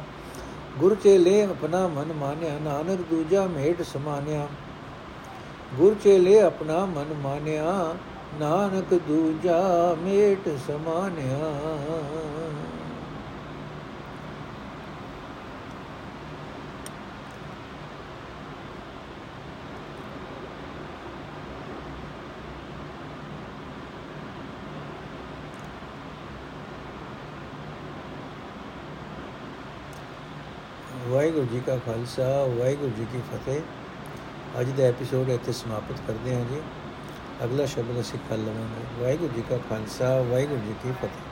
ਗੁਰ ਚੇਲੇ ਆਪਣਾ ਮਨ ਮਾਨਿਆ ਨਾਨਕ ਦੂਜਾ ਮੇਟ ਸਮਾਨਿਆ ਗੁਰ ਚੇਲੇ ਆਪਣਾ ਮਨ ਮਾਨਿਆ ਨਾਨਕ ਦੂਜਾ ਮੇਟ ਸਮਾਨਿਆ ਵਾਹਿਗੁਰੂ ਜੀ ਕਾ ਖਾਲਸਾ, ਵਾਹਿਗੁਰੂ ਜੀ ਕੀ ਫਤਿਹ। ਅੱਜ ਦਾ ਐਪੀਸੋਡ ਇੱਥੇ ਸਮਾਪਤ ਕਰਦੇ ਹਾਂ ਜੀ। ਅਗਲਾ ਸ਼ਬਦ ਅਸੀਂ ਕੱਲ ਲਵਾਂਗੇ। ਵਾਹਿਗੁਰੂ ਜੀ ਕਾ ਖਾਲਸਾ, ਵਾਹਿਗੁਰੂ ਜੀ ਕੀ ਫਤਿਹ।